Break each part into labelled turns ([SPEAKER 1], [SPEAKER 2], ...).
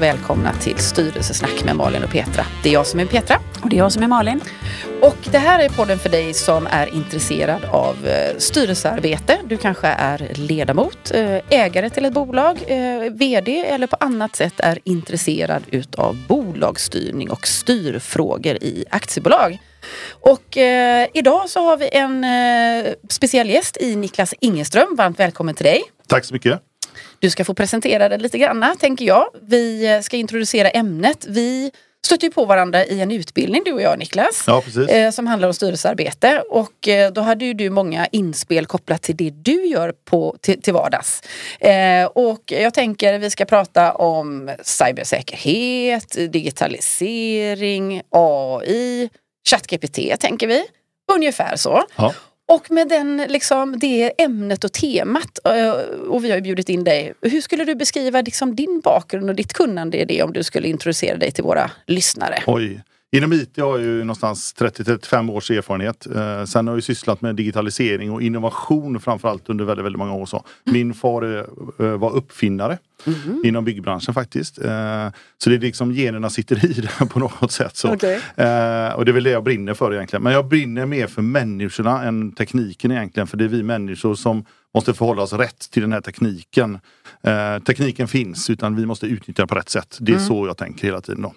[SPEAKER 1] varmt välkomna till Styrelsesnack med Malin och Petra. Det är jag som är Petra.
[SPEAKER 2] Och det är jag som är Malin.
[SPEAKER 1] Och det här är podden för dig som är intresserad av eh, styrelsearbete. Du kanske är ledamot, eh, ägare till ett bolag, eh, VD eller på annat sätt är intresserad utav bolagsstyrning och styrfrågor i aktiebolag. Och eh, idag så har vi en eh, speciell gäst i Niklas Ingeström. Varmt välkommen till dig.
[SPEAKER 3] Tack så mycket.
[SPEAKER 1] Du ska få presentera det lite grann, tänker jag. Vi eh, ska introducera ämnet. Vi stötte ju på varandra i en utbildning, du och jag Niklas.
[SPEAKER 3] Ja, precis.
[SPEAKER 1] Eh, som handlar om styrelsearbete. Och eh, då hade ju du många inspel kopplat till det du gör på, till, till vardags. Eh, och jag tänker vi ska prata om cybersäkerhet, digitalisering, AI, ChatGPT tänker vi. Ungefär så.
[SPEAKER 3] Ja.
[SPEAKER 1] Och med den, liksom, det ämnet och temat, eh, och vi har ju bjudit in dig. Hur skulle du beskriva liksom, din bakgrund och ditt kunnande i det om du skulle introducera dig till våra lyssnare?
[SPEAKER 3] Oj. Inom IT har jag ju någonstans 30-35 års erfarenhet. Eh, sen har jag ju sysslat med digitalisering och innovation framförallt under väldigt, väldigt många år. Så. Min far eh, var uppfinnare
[SPEAKER 1] Mhm.
[SPEAKER 3] inom byggbranschen faktiskt. Eh, så det är liksom generna sitter i det på något sätt. Så.
[SPEAKER 1] Okej.
[SPEAKER 3] Eh, och det är väl det jag brinner för egentligen. Men jag brinner mer för människorna än tekniken egentligen. För det är vi människor som måste förhålla oss rätt till den här tekniken. Eh, tekniken finns utan vi måste utnyttja den på rätt sätt. Det är
[SPEAKER 1] Mm.
[SPEAKER 3] så jag tänker hela tiden. Då.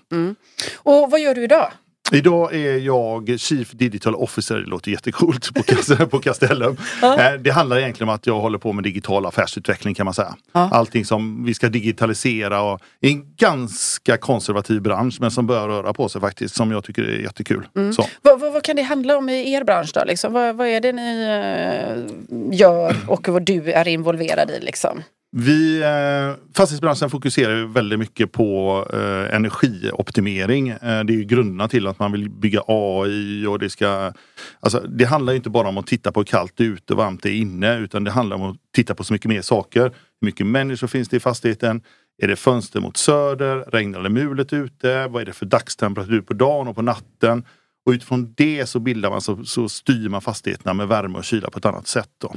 [SPEAKER 1] Och vad gör du idag?
[SPEAKER 3] Idag är jag Chief Digital Officer, det låter jättecoolt på, på Castellum.
[SPEAKER 1] Ja.
[SPEAKER 3] Eh, Det handlar egentligen om att jag håller på med digital affärsutveckling kan man säga.
[SPEAKER 1] Ja.
[SPEAKER 3] Allting som vi ska digitalisera och i en ganska konservativ bransch men som bör röra på sig faktiskt som jag tycker är jättekul.
[SPEAKER 1] Mm. Vad, vad, vad kan det handla om i er bransch då? Liksom? Vad, vad är det ni eh, gör och vad du är involverad i? Liksom?
[SPEAKER 3] Vi, eh, fastighetsbranschen fokuserar väldigt mycket på eh, energioptimering. Eh, det är ju grunderna till att man vill bygga AI och det ska... Alltså, det handlar ju inte bara om att titta på hur kallt det är ute och varmt det är inne utan det handlar om att titta på så mycket mer saker. Hur mycket människor finns det i fastigheten? Är det fönster mot söder? Regnar det mulet ute? Vad är det för dagstemperatur på dagen och på natten? Och utifrån det så bildar man så, så styr man fastigheterna med värme och kyla på ett annat sätt. Då.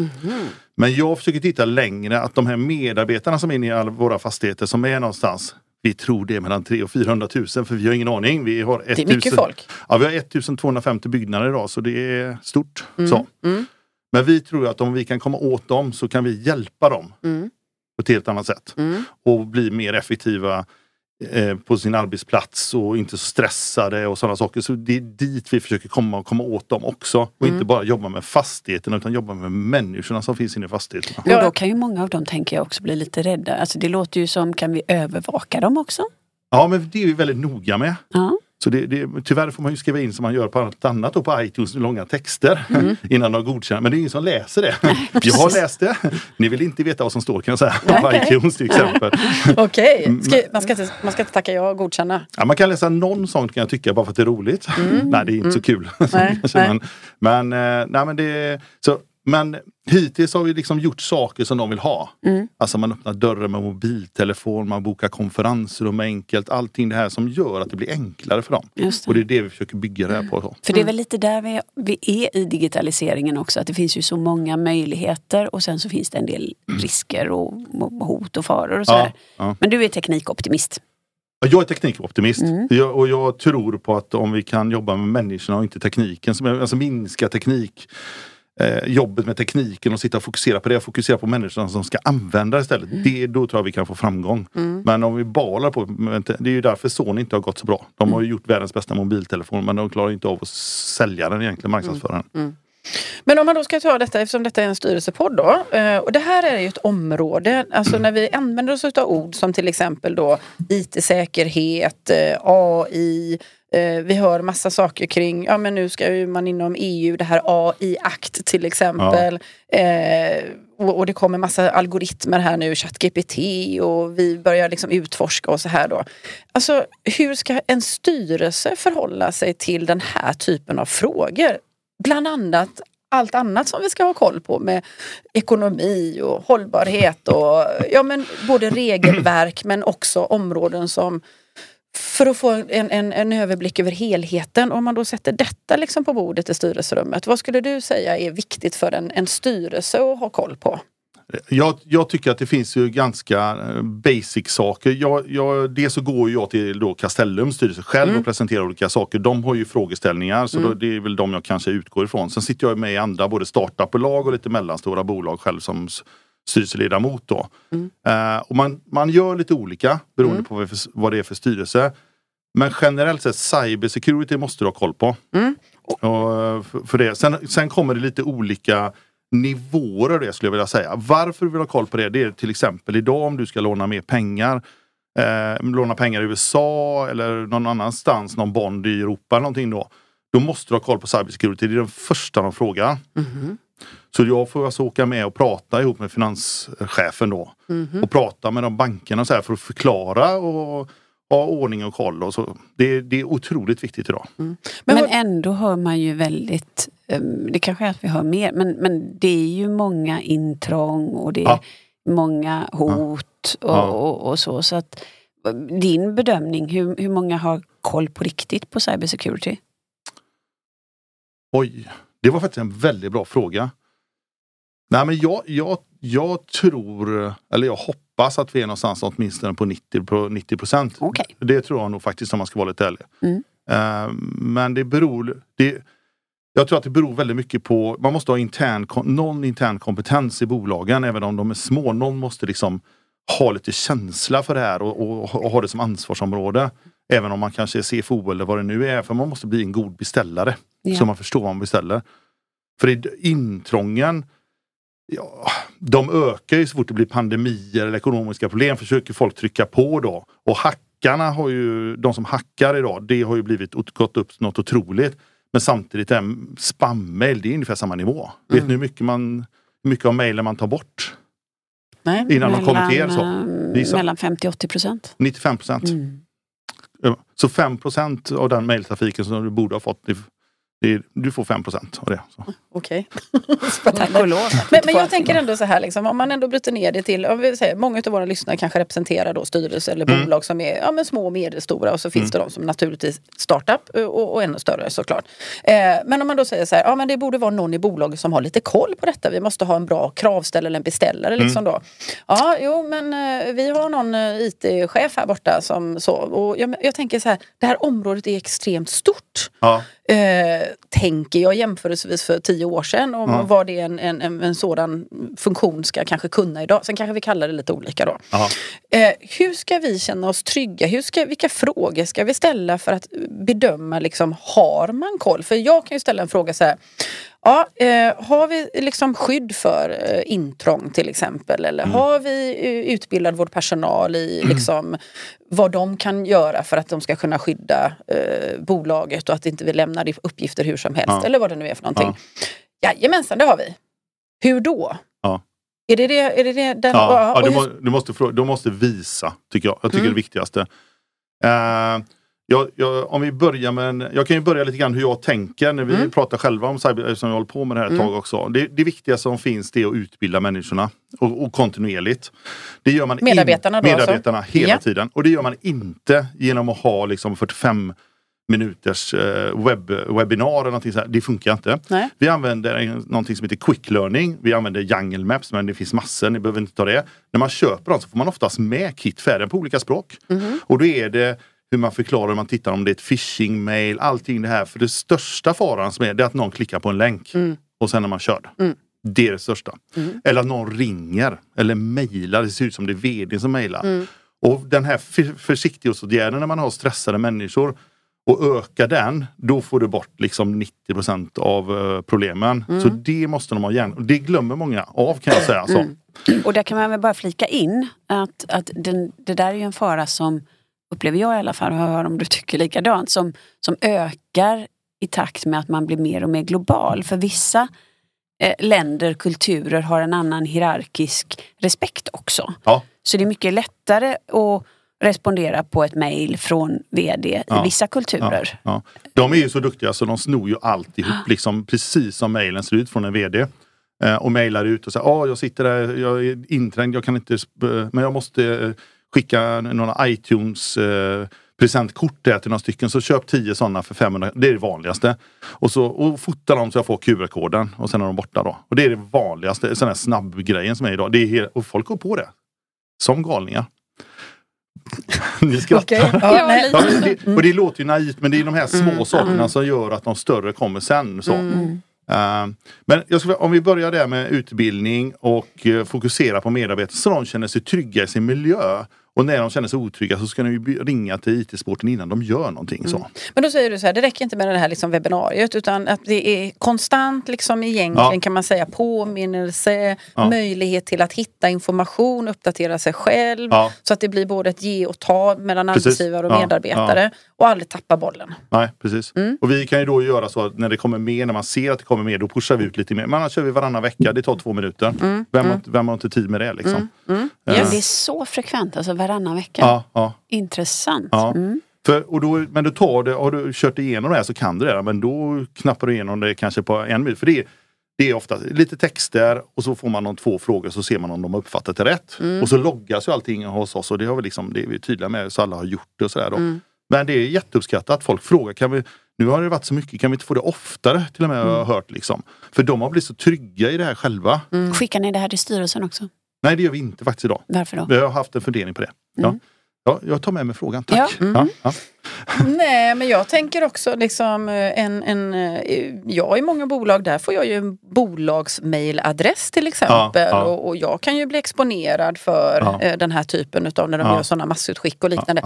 [SPEAKER 3] Men jag försöker titta längre att de här medarbetarna som är inne i alla våra fastigheter som är någonstans vi tror det är mellan 300 och 400 000 för vi har ingen aning. Vi har
[SPEAKER 1] Det är mycket folk.
[SPEAKER 3] Ja, vi har 1250 byggnader idag så det är stort.
[SPEAKER 1] Mm.
[SPEAKER 3] Så.
[SPEAKER 1] Mm.
[SPEAKER 3] Men vi tror att om vi kan komma åt dem så kan vi hjälpa dem
[SPEAKER 1] Mm.
[SPEAKER 3] på ett helt annat sätt.
[SPEAKER 1] Mm.
[SPEAKER 3] Och bli mer effektiva eh, på sin arbetsplats och inte så stressade och sådana saker. Så det är dit vi försöker komma och komma åt dem också. Och
[SPEAKER 1] Mm.
[SPEAKER 3] inte bara jobba med fastigheten utan jobba med människorna som finns inne i fastigheterna.
[SPEAKER 1] Ja.
[SPEAKER 2] Och då kan ju många av dem, tänker jag, också bli lite rädda. Alltså det låter ju som, kan vi övervaka dem också?
[SPEAKER 3] Ja men det är vi väldigt noga med.
[SPEAKER 2] Ja.
[SPEAKER 3] Så det, det, tyvärr får man ju skriva in som man gör på allt annat då på iTunes, långa texter innan de godkänner. Men det är ingen som läser det. jag har läst det. Ni vill inte veta vad som står kan jag säga på
[SPEAKER 1] Nej.
[SPEAKER 3] iTunes till exempel.
[SPEAKER 1] Okej,
[SPEAKER 3] Mm.
[SPEAKER 1] Ska- man, ska inte- man ska inte tacka ja och godkänna.
[SPEAKER 3] Ja, man kan läsa någon sån kan jag tycka bara för att det är roligt. nej det är inte så kul.
[SPEAKER 1] Nej, nej.
[SPEAKER 3] men, men, eh, nej, men, det, så, men hittills har vi liksom gjort saker som de vill ha.
[SPEAKER 1] Mm.
[SPEAKER 3] Alltså man öppnar dörren med mobiltelefon, man bokar konferensrum enkelt. Allting det här som gör att det blir enklare för dem.
[SPEAKER 2] Just det.
[SPEAKER 3] Och det är det vi försker bygga det här på. Så.
[SPEAKER 2] För det är väl lite där vi, vi är i digitaliseringen också. Att det finns ju så många möjligheter och sen så finns det en del risker och hot och faror och sådär.
[SPEAKER 3] Ja, ja.
[SPEAKER 2] Men du är teknikoptimist.
[SPEAKER 3] Ja, Jag är teknikoptimist
[SPEAKER 2] Mm.
[SPEAKER 3] jag, och jag tror på att om vi kan jobba med människorna och inte tekniken, alltså minska teknik eh, jobbet med tekniken och sitta och fokusera på det fokusera på människorna som ska använda istället. Det, då tror jag vi kan få framgång. Men om vi håller på, det är ju därför Sony inte har gått så bra. De har ju gjort världens bästa mobiltelefon men de klarar inte av att sälja den egentligen, marknadsföra den.
[SPEAKER 1] Men om man då ska ta detta, eftersom detta är en styrelsepodd då. eh, Och det här är ju ett område, alltså när vi använder oss av ord som till exempel då IT-säkerhet, eh, AI. Eh, Vi hör massa saker kring, ja men nu ska ju man inom EU, det här AI-akt till exempel. Eh, och, och det kommer massa algoritmer här nu, ChatGPT och vi börjar liksom utforska och så här då. Alltså hur ska en styrelse förhålla sig till den här typen av frågor? Bland annat allt annat som vi ska ha koll på med ekonomi och hållbarhet och ja men både regelverk men också områden som för att få en, en, en överblick över helheten. Om man då sätter detta liksom på bordet i styrelserummet, vad skulle du säga är viktigt för en, en styrelse att ha koll på?
[SPEAKER 3] Jag, jag tycker att det finns ju ganska eh, basic saker. Jag, jag, dels så går jag till då Castellums styrelse själv
[SPEAKER 1] Mm.
[SPEAKER 3] och presenterar olika saker. De har ju frågeställningar så då, det är väl de jag kanske utgår ifrån. Sen sitter jag med i andra både startupbolag och lite mellanstora bolag själv som styrelseledamot. Då.
[SPEAKER 1] Mm.
[SPEAKER 3] Eh, och man, man gör lite olika beroende på vad, för, vad det är för styrelse. Men generellt sett cybersecurity måste du ha koll på.
[SPEAKER 1] Mm.
[SPEAKER 3] Och, eh, för, för det. Sen, sen kommer det lite olika nivåer av det skulle jag vilja säga. Varför du vill ha koll på det, det är till exempel idag om du ska låna mer pengar. Eh, låna pengar i USA eller någon annanstans, någon bond i Europa eller någonting då. Då måste du ha koll på cybersecurity. Det är den första de frågar.
[SPEAKER 1] Mhm.
[SPEAKER 3] Så jag får alltså åka med och prata ihop med finanschefen då.
[SPEAKER 1] Mhm.
[SPEAKER 3] Och prata med de bankerna och så här för att förklara och ha ordning och koll. Och så. Det, det är otroligt viktigt idag.
[SPEAKER 1] Men,
[SPEAKER 2] Men,
[SPEAKER 1] vad-
[SPEAKER 2] ändå hör man ju väldigt, ehm, det kanske är att vi hör mer, men, men det är ju många intrång och det är
[SPEAKER 3] Ja.
[SPEAKER 2] många hot och,
[SPEAKER 3] Ja.
[SPEAKER 2] och, och så. så att, din bedömning, hur, hur många har koll på riktigt på cybersecurity?
[SPEAKER 3] Oj, det var faktiskt en väldigt bra fråga. Nej men jag, jag, jag tror, eller jag hoppas att vi är någonstans åtminstone på 90 på 90 procent.
[SPEAKER 2] Okej.
[SPEAKER 3] Det tror jag nog faktiskt om man ska vara lite ärlig.
[SPEAKER 2] Mm.
[SPEAKER 3] Eh, men det beror, det, jag tror att det beror väldigt mycket på, man måste ha intern, någon intern kompetens i bolagen även om de är små. Någon måste liksom ha lite känsla för det här och, och, och ha det som ansvarsområde. Även om man kanske är CFO eller vad det nu är. För man måste bli en god beställare.
[SPEAKER 2] Ja.
[SPEAKER 3] Så man förstår vad man beställer. För i- intrången, ja, de ökar ju så fort det blir pandemier eller ekonomiska problem. Försöker folk trycka på då. Och hackarna har ju, de som hackar idag, det har ju blivit gått upp något otroligt. Men samtidigt är spam-mail, det är ungefär samma nivå. Vet ni hur mycket, man, mycket av mailen man tar bort?
[SPEAKER 1] Nej.
[SPEAKER 3] Innan de kommer till er så. Visa.
[SPEAKER 2] mellan 50 80 procent.
[SPEAKER 3] 95 procent.
[SPEAKER 2] Mm.
[SPEAKER 3] Så 5 procent av den mejltrafiken som du borde ha fått, det, det, du får 5 procent av det.
[SPEAKER 1] Okej.
[SPEAKER 2] Tack
[SPEAKER 1] Spännande.
[SPEAKER 2] och lov. att vi
[SPEAKER 1] Men, men jag tänker ändå så här, liksom, om man ändå bryter ner det till, om vi säger, många av våra lyssnare kanske representerar då styrelse eller
[SPEAKER 3] Mm.
[SPEAKER 1] bolag som är ja, men små och medelstora och så finns det de som naturligtvis startup eh, och, och ännu större såklart. Eh, men om man då säger så här, ja men det borde vara någon i bolaget som har lite koll på detta. Vi måste ha en bra kravställare eller en beställare liksom då. Ja, jo men eh, vi har någon eh, IT-chef här borta som så. Och jag, jag tänker så här, det här området är extremt stort.
[SPEAKER 3] Ja.
[SPEAKER 1] Eh, tänker jag jämförelsevis för tio år sedan och
[SPEAKER 3] Ja.
[SPEAKER 1] vad det en, en, en, en sådan funktion ska kanske kunna idag. Sen kanske vi kallar det lite olika då. Eh, hur ska vi känna oss trygga? Hur ska, vilka frågor ska vi ställa för att bedöma liksom, har man koll? För jag kan ju ställa en fråga så här. Ja, eh, har vi liksom skydd för eh, intrång till exempel? Eller har vi eh, utbildad vår personal i liksom, vad de kan göra för att de ska kunna skydda eh, bolaget och att inte vi lämnar uppgifter hur som helst?
[SPEAKER 3] Ja.
[SPEAKER 1] Eller vad det nu är för någonting. Jajamensan, det har vi. Hur då?
[SPEAKER 3] Ja.
[SPEAKER 1] Är det det, är det, det den,
[SPEAKER 3] Ja, ja,
[SPEAKER 1] och
[SPEAKER 3] du,
[SPEAKER 1] hur-
[SPEAKER 3] må, du, måste, du måste visa, tycker jag. Jag tycker
[SPEAKER 1] Mm.
[SPEAKER 3] det viktigaste. Eh, jag, jag, om vi börjar med en, jag kan ju börja lite grann hur jag tänker när vi
[SPEAKER 1] Mm.
[SPEAKER 3] pratar själva om cyber, eftersom vi håller på med det här ett
[SPEAKER 1] Mm.
[SPEAKER 3] tag också. Det, det viktigaste som finns det är att utbilda människorna och, och kontinuerligt. Det gör man in-
[SPEAKER 1] Medarbetarna då alltså?
[SPEAKER 3] Medarbetarna hela
[SPEAKER 1] Ja.
[SPEAKER 3] tiden. Och det gör man inte genom att ha liksom 45 minuters eh, webb, webbinar eller någonting sånt. Det funkar inte.
[SPEAKER 1] Nej.
[SPEAKER 3] Vi använder någonting som heter Quick Learning. Vi använder Jungle Maps men det finns massor, ni behöver inte ta det. När man köper dem så får man oftast med kit på olika språk.
[SPEAKER 1] Mhm.
[SPEAKER 3] Och då är det hur man förklarar hur man tittar om det är ett phishing mail, allting det här. För det största faran som är det är att någon klickar på en länk
[SPEAKER 1] Mm.
[SPEAKER 3] och sen är man körd.
[SPEAKER 1] Mm.
[SPEAKER 3] Det är det största.
[SPEAKER 1] Mm.
[SPEAKER 3] Eller att någon ringer eller mejlar, det ser ut som det är vd som mejlar.
[SPEAKER 1] Mm.
[SPEAKER 3] Och den här för- försiktighetsåtgärden när man har stressade människor och öka den, då får du bort liksom 90% av eh, problemen.
[SPEAKER 1] Mm.
[SPEAKER 3] Så det måste de ha igen. Och det glömmer många av kan jag säga. Så.
[SPEAKER 1] Mm.
[SPEAKER 2] Och där kan man väl bara flika in att, att den, det där är ju en fara som, upplever jag i alla fall, hör om du tycker likadant, som, som ökar i takt med att man blir mer och mer global. För vissa eh, länder, kulturer har en annan hierarkisk respekt också.
[SPEAKER 3] Ja.
[SPEAKER 2] Så det är mycket lättare att respondera på ett mejl från VD
[SPEAKER 3] Ja.
[SPEAKER 2] i vissa kulturer.
[SPEAKER 3] Ja. De är ju så duktiga så de snor ju alltihop, liksom, precis som mejlen ser ut från en VD. Eh, och mejlar ut och säger ah, jag sitter där, jag är inträngd, jag kan inte, men jag måste eh, skicka några iTunes eh, presentkort där till några stycken. Så köp 10 sådana för 500, det är det vanligaste. Och, så, och fota dem så jag får QR-koden och sen är de borta då. Och det är det vanligaste, sån här snabbgrejen som är idag. Det är, helt- och folk går på det. Som galningar. Ni skrattar.
[SPEAKER 1] Okej.
[SPEAKER 2] Ja,
[SPEAKER 1] Ja,
[SPEAKER 3] det, och det låter ju naivt men det är de här små
[SPEAKER 1] Mm,
[SPEAKER 3] sakerna
[SPEAKER 1] mm.
[SPEAKER 3] som gör att de större kommer sen. Så.
[SPEAKER 1] Mm.
[SPEAKER 3] Eh, men jag skulle, om vi börjar där med utbildning och uh, fokusera på medarbetare så de känner sig trygga i sin miljö. Och när de känner sig otrygga så ska de ju ringa till IT-sporten innan de gör någonting. Så.
[SPEAKER 1] Men då säger du så här, det räcker inte med det här liksom webbinariet utan att det är konstant liksom egentligen
[SPEAKER 3] Ja.
[SPEAKER 1] kan man säga påminnelse,
[SPEAKER 3] Ja.
[SPEAKER 1] möjlighet till att hitta information, uppdatera sig själv.
[SPEAKER 3] Ja.
[SPEAKER 1] Så att det blir både ett ge och ta mellan
[SPEAKER 3] Precis.
[SPEAKER 1] arbetsgivare och medarbetare och aldrig tappa bollen.
[SPEAKER 3] Nej, precis.
[SPEAKER 1] Mm.
[SPEAKER 3] Och vi kan ju då göra så att när det kommer mer, när man ser att det kommer mer, då pushar vi ut lite mer. Men annars kör vi varannan vecka, det tar två minuter. Vem, har, vem har inte tid med det liksom?
[SPEAKER 1] Mm. Yes.
[SPEAKER 2] Det är så frekvent, alltså varannan vecka.
[SPEAKER 3] Ja, ja.
[SPEAKER 2] Intressant.
[SPEAKER 3] Ja.
[SPEAKER 2] Mm.
[SPEAKER 3] För, och då, men du tar det, har du kört igenom det här så kan du det. Men då knappar du igenom det kanske på en minut. För det är, det är ofta lite texter och så får man de två frågor så ser man om de har uppfattat det rätt. Och så loggas ju allting hos oss och det, har vi liksom, det är vi tydliga med så alla har gjort det och sådär. Då. Men det är jätteuppskattat att folk frågar. Kan vi, nu har det varit så mycket, kan vi inte få det oftare? Till och med har jag hört. Liksom. För de har blivit så trygga i det här själva.
[SPEAKER 2] Skickar ni det här till styrelsen också?
[SPEAKER 3] Nej det gör vi inte faktiskt idag.
[SPEAKER 2] Varför då?
[SPEAKER 3] Vi har haft en fundering på det. Ja. Ja, jag tar med mig frågan, tack.
[SPEAKER 2] Ja.
[SPEAKER 3] Ja, ja.
[SPEAKER 1] Nej, men jag tänker också liksom eh, en, en... eh, Jag i många bolag, där får jag ju en bolagsmailadress till exempel.
[SPEAKER 3] Ja, ja.
[SPEAKER 1] Och, och jag kan ju bli exponerad för
[SPEAKER 3] Ja.
[SPEAKER 1] eh, den här typen utav när de
[SPEAKER 3] Ja.
[SPEAKER 1] gör sådana massutskick och liknande.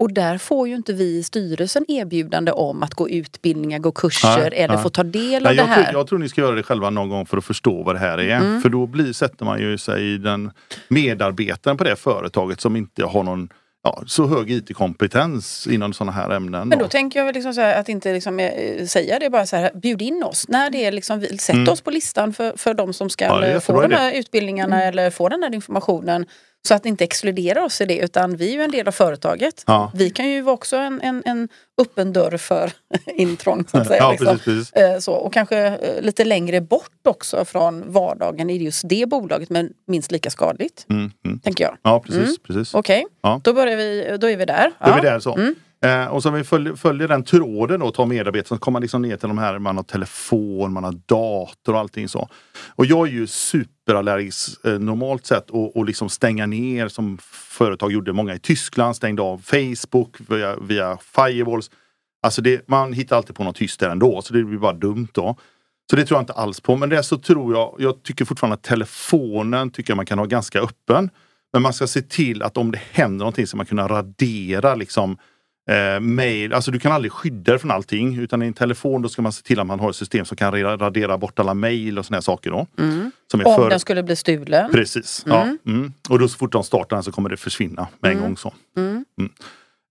[SPEAKER 1] Och där får ju inte vi i styrelsen erbjudande om att gå utbildningar, gå kurser
[SPEAKER 3] Nej,
[SPEAKER 1] eller
[SPEAKER 3] nej.
[SPEAKER 1] få ta del
[SPEAKER 3] Nej,
[SPEAKER 1] av det
[SPEAKER 3] jag, tror,
[SPEAKER 1] här.
[SPEAKER 3] jag tror ni ska göra det själva någon gång för att förstå vad det här är.
[SPEAKER 1] Mm.
[SPEAKER 3] För då blir, sätter man ju sig i den medarbetaren på det företaget som inte har någon ja, så hög IT-kompetens inom sådana här ämnen.
[SPEAKER 1] Men
[SPEAKER 3] då.
[SPEAKER 1] då tänker jag liksom här, att inte liksom, eh, säga det bara så här, bjud in oss. När det är liksom, sätt
[SPEAKER 3] Mm.
[SPEAKER 1] oss på listan för, för de som ska
[SPEAKER 3] Ja,
[SPEAKER 1] få de här utbildningarna eller få den här informationen. Så att inte exkluderar oss i det utan vi är ju en del av företaget.
[SPEAKER 3] Ja.
[SPEAKER 1] Vi kan ju vara också en, en, en öppen dörr för intrång så att säga.
[SPEAKER 3] Ja,
[SPEAKER 1] liksom.
[SPEAKER 3] precis, precis.
[SPEAKER 1] Eh, Så, och kanske eh, lite längre bort också från vardagen i just det bolaget men minst lika skadligt.
[SPEAKER 3] Mm, mm.
[SPEAKER 1] Tänker jag.
[SPEAKER 3] Ja, precis.
[SPEAKER 1] Mm.
[SPEAKER 3] precis.
[SPEAKER 1] Okej,
[SPEAKER 3] Ja.
[SPEAKER 1] då, börjar vi, då är vi där.
[SPEAKER 3] Då är vi där så. Eh, och så vi följer, följer den tråden och tar medarbetare så kommer man liksom ner till de här, man har telefon, man har dator och allting så. Och jag är ju superallergisk eh, normalt sett och, och liksom stänga ner som företag gjorde. Många i Tyskland stängde av Facebook via, via firewalls. Alltså det, man hittar alltid på något tyst där ändå så det blir bara dumt då. Så det tror jag inte alls på. Men det så tror jag, jag tycker fortfarande att telefonen tycker jag man kan ha ganska öppen. Men man ska se till att om det händer någonting så man kunna radera liksom eh, mail. Alltså du kan aldrig skydda dig från allting. Utan i en telefon då ska man se till att man har ett system som kan ra- radera bort alla mail och såna här saker då.
[SPEAKER 1] Mm.
[SPEAKER 3] Som är
[SPEAKER 1] Om
[SPEAKER 3] för...
[SPEAKER 1] den skulle bli stulen.
[SPEAKER 3] Precis. Ja. Mm. Och då så fort de startar den så kommer det försvinna med en gång. så.
[SPEAKER 1] Mm.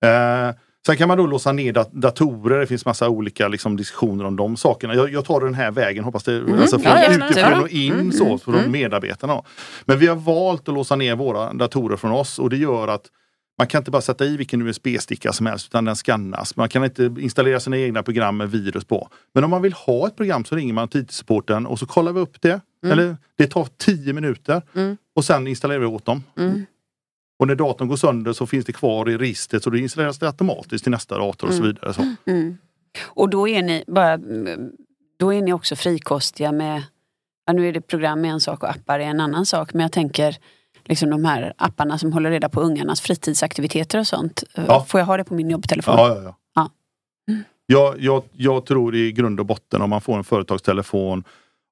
[SPEAKER 3] Eh, sen kan man då låsa ner dat- datorer. Det finns massa olika liksom, diskussioner om de sakerna. Jag, jag tar den här vägen, hoppas det alltså, från
[SPEAKER 1] Ja,
[SPEAKER 3] utifrån och in så, från medarbetarna. Men vi har valt att låsa ner våra datorer från oss och det gör att man kan inte bara sätta i vilken USB-sticka som helst utan den skannas. Man kan inte installera sina egna program med virus på. Men om man vill ha ett program så ringer man till IT-supporten och så kollar vi upp det. Eller det tar 10 minuter
[SPEAKER 1] Mm.
[SPEAKER 3] och sen installerar vi åt dem.
[SPEAKER 1] Mm.
[SPEAKER 3] Och när datorn går sönder så finns det kvar i registret så då installeras det automatiskt till nästa dator och så vidare. Så.
[SPEAKER 2] Mm. Och då är ni bara, mm, då är ni också frikostiga med, ja, nu är det program med en sak och appar är en annan sak, men jag tänker liksom de här apparna som håller reda på ungarnas fritidsaktiviteter och sånt.
[SPEAKER 3] Ja.
[SPEAKER 2] Får jag ha det på min jobbtelefon?
[SPEAKER 3] Ja, ja, ja.
[SPEAKER 2] Ja.
[SPEAKER 3] Jag, jag, jag tror i grund och botten om man får en företagstelefon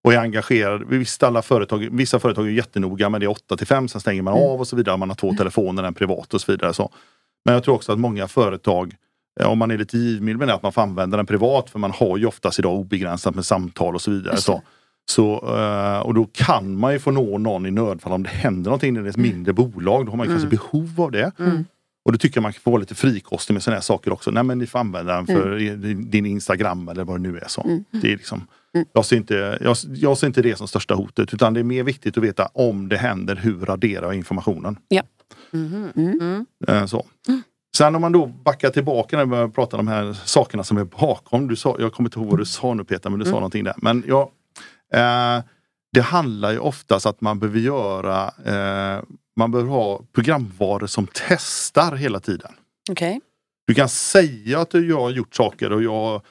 [SPEAKER 3] och är engagerad. Visst, alla företag, vissa företag är jättenoga men det är 8 till 5, sen stänger man
[SPEAKER 2] Mm.
[SPEAKER 3] av och så vidare. Man har två telefoner, en privat och så vidare. Så. Men jag tror också att många företag, eh, om man är lite givmild med det, att man får använda den privat för man har ju oftast idag obegränsat med samtal och så vidare. Så. Så, eh, och då kan man ju få nå någon i nödfall om det händer någonting när det är ett mindre bolag. Då har man ju kanske behov av det.
[SPEAKER 1] Mm.
[SPEAKER 3] Och då tycker jag man kan få vara lite frikostig med sådana här saker också. Nej men ni får använda den för
[SPEAKER 2] Mm.
[SPEAKER 3] din- Instagram eller vad det nu är. så. Det är liksom, jag, ser inte, jag, jag ser inte det som största hotet utan det är mer viktigt att veta om det händer, hur raderar jag informationen.
[SPEAKER 2] Ja.
[SPEAKER 1] Mhm.
[SPEAKER 2] Mm.
[SPEAKER 1] Mm.
[SPEAKER 3] Eh, Så. Sen om man då backar tillbaka när vi börjar prata om de här sakerna som är bakom. Du sa, jag kommer inte ihåg vad du sa nu Peter, men du sa någonting där. Men ja, eh, det handlar ju oftast att man behöver göra, eh, man behöver ha programvaror som testar hela tiden.
[SPEAKER 1] Okej.
[SPEAKER 3] Du kan säga att du har gjort saker och jag har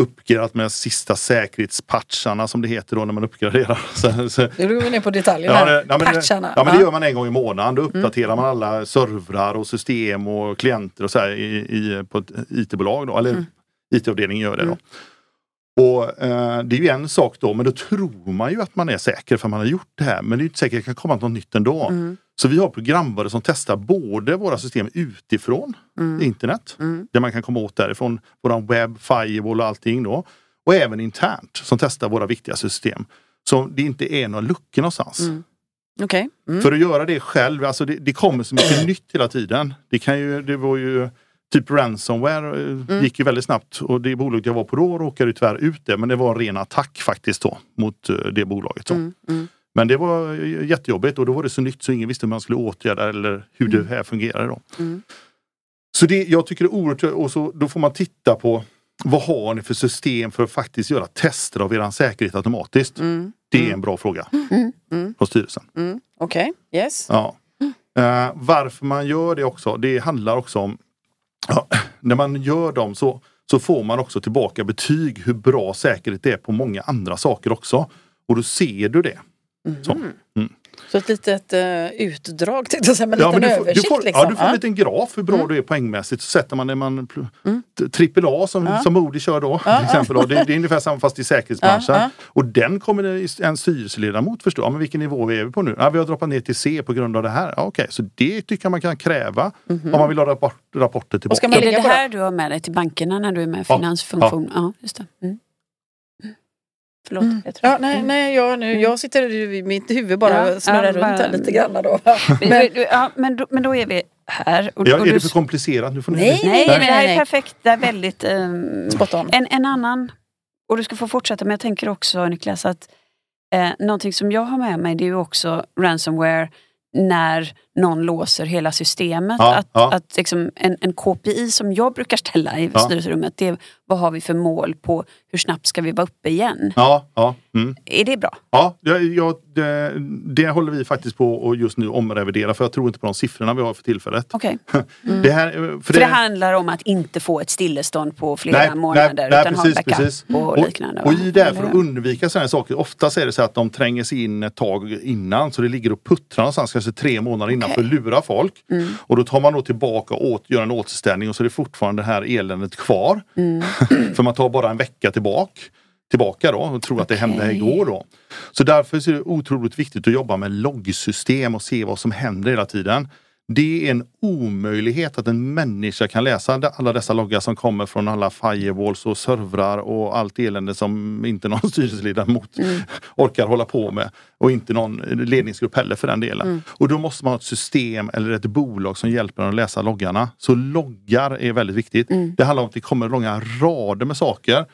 [SPEAKER 3] uppgraderat med sista säkerhetspatcharna som det heter då när man uppgraderar. Så, så,
[SPEAKER 1] Nu går vi ner på detaljerna.
[SPEAKER 3] Ja, det, ja, men,
[SPEAKER 1] Patcharna.
[SPEAKER 3] ja, men det gör man en gång i månaden. Då uppdaterar man alla servrar och system och klienter och så i, i, på ett IT-bolag. Då, eller IT-avdelningen gör det då. Och eh, Det är ju en sak då, men då tror man ju att man är säker för man har gjort det här. Men det är inte säkert att det kan komma något nytt ändå.
[SPEAKER 1] Mm.
[SPEAKER 3] Så vi har programvaror som testar både våra system utifrån
[SPEAKER 1] Mm.
[SPEAKER 3] internet, där man kan komma åt därifrån, våran webb, firewall och allting då. Och även internt som testar våra viktigaste system. Så det inte är några luckor någonstans.
[SPEAKER 1] Okej. Mm.
[SPEAKER 3] För att göra det själv, alltså det, det kommer så mycket nytt hela tiden. Det, kan ju, det var ju typ ransomware eh, gick ju väldigt snabbt och det bolaget jag var på då råkade tyvärr ut det. Men det var en ren attack faktiskt då mot eh, det bolaget. Så.
[SPEAKER 1] Mm. Mm.
[SPEAKER 3] Men det var eh, jättejobbigt och då var det så nytt så ingen visste hur man skulle åtgärda eller hur det här fungerar. Då.
[SPEAKER 1] Mm.
[SPEAKER 3] Så det, jag tycker det är oerhört, och så, då får man titta på vad har ni för system för att faktiskt göra tester av er säkerhet automatiskt?
[SPEAKER 1] Mm.
[SPEAKER 3] Det är en bra fråga
[SPEAKER 1] Mm.
[SPEAKER 3] från styrelsen.
[SPEAKER 1] Mm. Okej, yes.
[SPEAKER 3] Ja. Eh, varför man gör det också, det handlar också om ja, när man gör dem så, så får man också tillbaka betyg hur bra säkerhet det är på många andra saker också. Och då ser du det. Så. Mm.
[SPEAKER 1] Så ett litet uh, utdrag, men en
[SPEAKER 3] Ja,
[SPEAKER 1] liten
[SPEAKER 3] men du, får, du,
[SPEAKER 1] översikt.
[SPEAKER 3] får,
[SPEAKER 1] liksom.
[SPEAKER 3] ja, du får en liten graf hur bra du är poängmässigt. Så sätter man det man
[SPEAKER 1] Mm.
[SPEAKER 3] trippel A som, som Modi kör då. till exempel då. Det, det är ungefär samma fast i säkerhetsbranschen.
[SPEAKER 1] Ja, ja.
[SPEAKER 3] Och den kommer en styrelseledamot förstå. Ja, men vilken nivå är vi på nu? Ja, vi har droppat ner till C på grund av det här. Ja, Okej, så det tycker jag man kan kräva om man vill ha rapport, rapporter tillbaka.
[SPEAKER 1] ska man
[SPEAKER 2] Är det det här du har med dig till bankerna när du är med i
[SPEAKER 3] Ja.
[SPEAKER 2] finansfunktion? Ja, just det. Mm. Mm. Förlåt. jag tror-
[SPEAKER 1] Ja, nej, nej jag, nu, jag sitter i mitt huvud bara
[SPEAKER 2] Ja,
[SPEAKER 1] snurrar
[SPEAKER 2] ja,
[SPEAKER 1] runt
[SPEAKER 2] bara-
[SPEAKER 1] här lite grann då.
[SPEAKER 2] Men,
[SPEAKER 1] Men,
[SPEAKER 2] ja, men, då, men då är vi här. Och,
[SPEAKER 3] Ja,
[SPEAKER 2] och
[SPEAKER 3] är
[SPEAKER 2] du,
[SPEAKER 3] det för komplicerat? Nu får ni
[SPEAKER 1] Nej,
[SPEAKER 2] nej, men det här
[SPEAKER 1] nej,
[SPEAKER 2] är
[SPEAKER 1] nej.
[SPEAKER 2] perfekt. Det är väldigt... ehm,
[SPEAKER 1] spot on.
[SPEAKER 2] en, en annan, och du ska få fortsätta, men jag tänker också Niklas att eh, någonting som jag har med mig det är ju också ransomware när någon låser hela systemet.
[SPEAKER 3] Ja,
[SPEAKER 2] att
[SPEAKER 3] ja.
[SPEAKER 2] att liksom en, en KPI som jag brukar ställa i
[SPEAKER 3] Ja.
[SPEAKER 2] styrelserummet det är vad har vi för mål på hur snabbt ska vi vara uppe igen?
[SPEAKER 3] Ja, ja. Mm.
[SPEAKER 2] Är det bra?
[SPEAKER 3] Ja, jag, det, det håller vi faktiskt på att just nu omrevidera för jag tror inte på de siffrorna vi har för tillfället.
[SPEAKER 2] Okej.
[SPEAKER 3] Det här, för
[SPEAKER 2] Mm. För det handlar om att inte få ett stillestånd på flera
[SPEAKER 3] Nej, nej,
[SPEAKER 2] månader
[SPEAKER 3] nej,
[SPEAKER 2] utan ha
[SPEAKER 3] precis,
[SPEAKER 2] backup
[SPEAKER 3] precis.
[SPEAKER 2] och, liknande.
[SPEAKER 3] Och
[SPEAKER 2] va?
[SPEAKER 3] i det här för att undvika sådana här saker. Oftast är det så att de tränger sig in ett tag innan så det ligger och puttrar någonstans kanske tre månader innan. För att lura folk.
[SPEAKER 2] Mm.
[SPEAKER 3] Och då tar man då tillbaka och gör en återställning och så är det fortfarande det här eländet kvar.
[SPEAKER 2] Mm.
[SPEAKER 3] för man tar bara en vecka tillbaka tillbaka då och tror att det hände igår då. Så därför är det otroligt viktigt att jobba med loggsystem och se vad som händer hela tiden. Det är en omöjlighet att en människa kan läsa alla dessa loggar som kommer från alla firewalls och servrar och allt elände som inte någon styrelseledamot orkar hålla på med. Och inte någon ledningsgrupp heller för den delen. Och då måste man ha ett system eller ett bolag som hjälper en att läsa loggarna. Så loggar är väldigt viktigt. Det handlar om att det kommer långa rader med saker.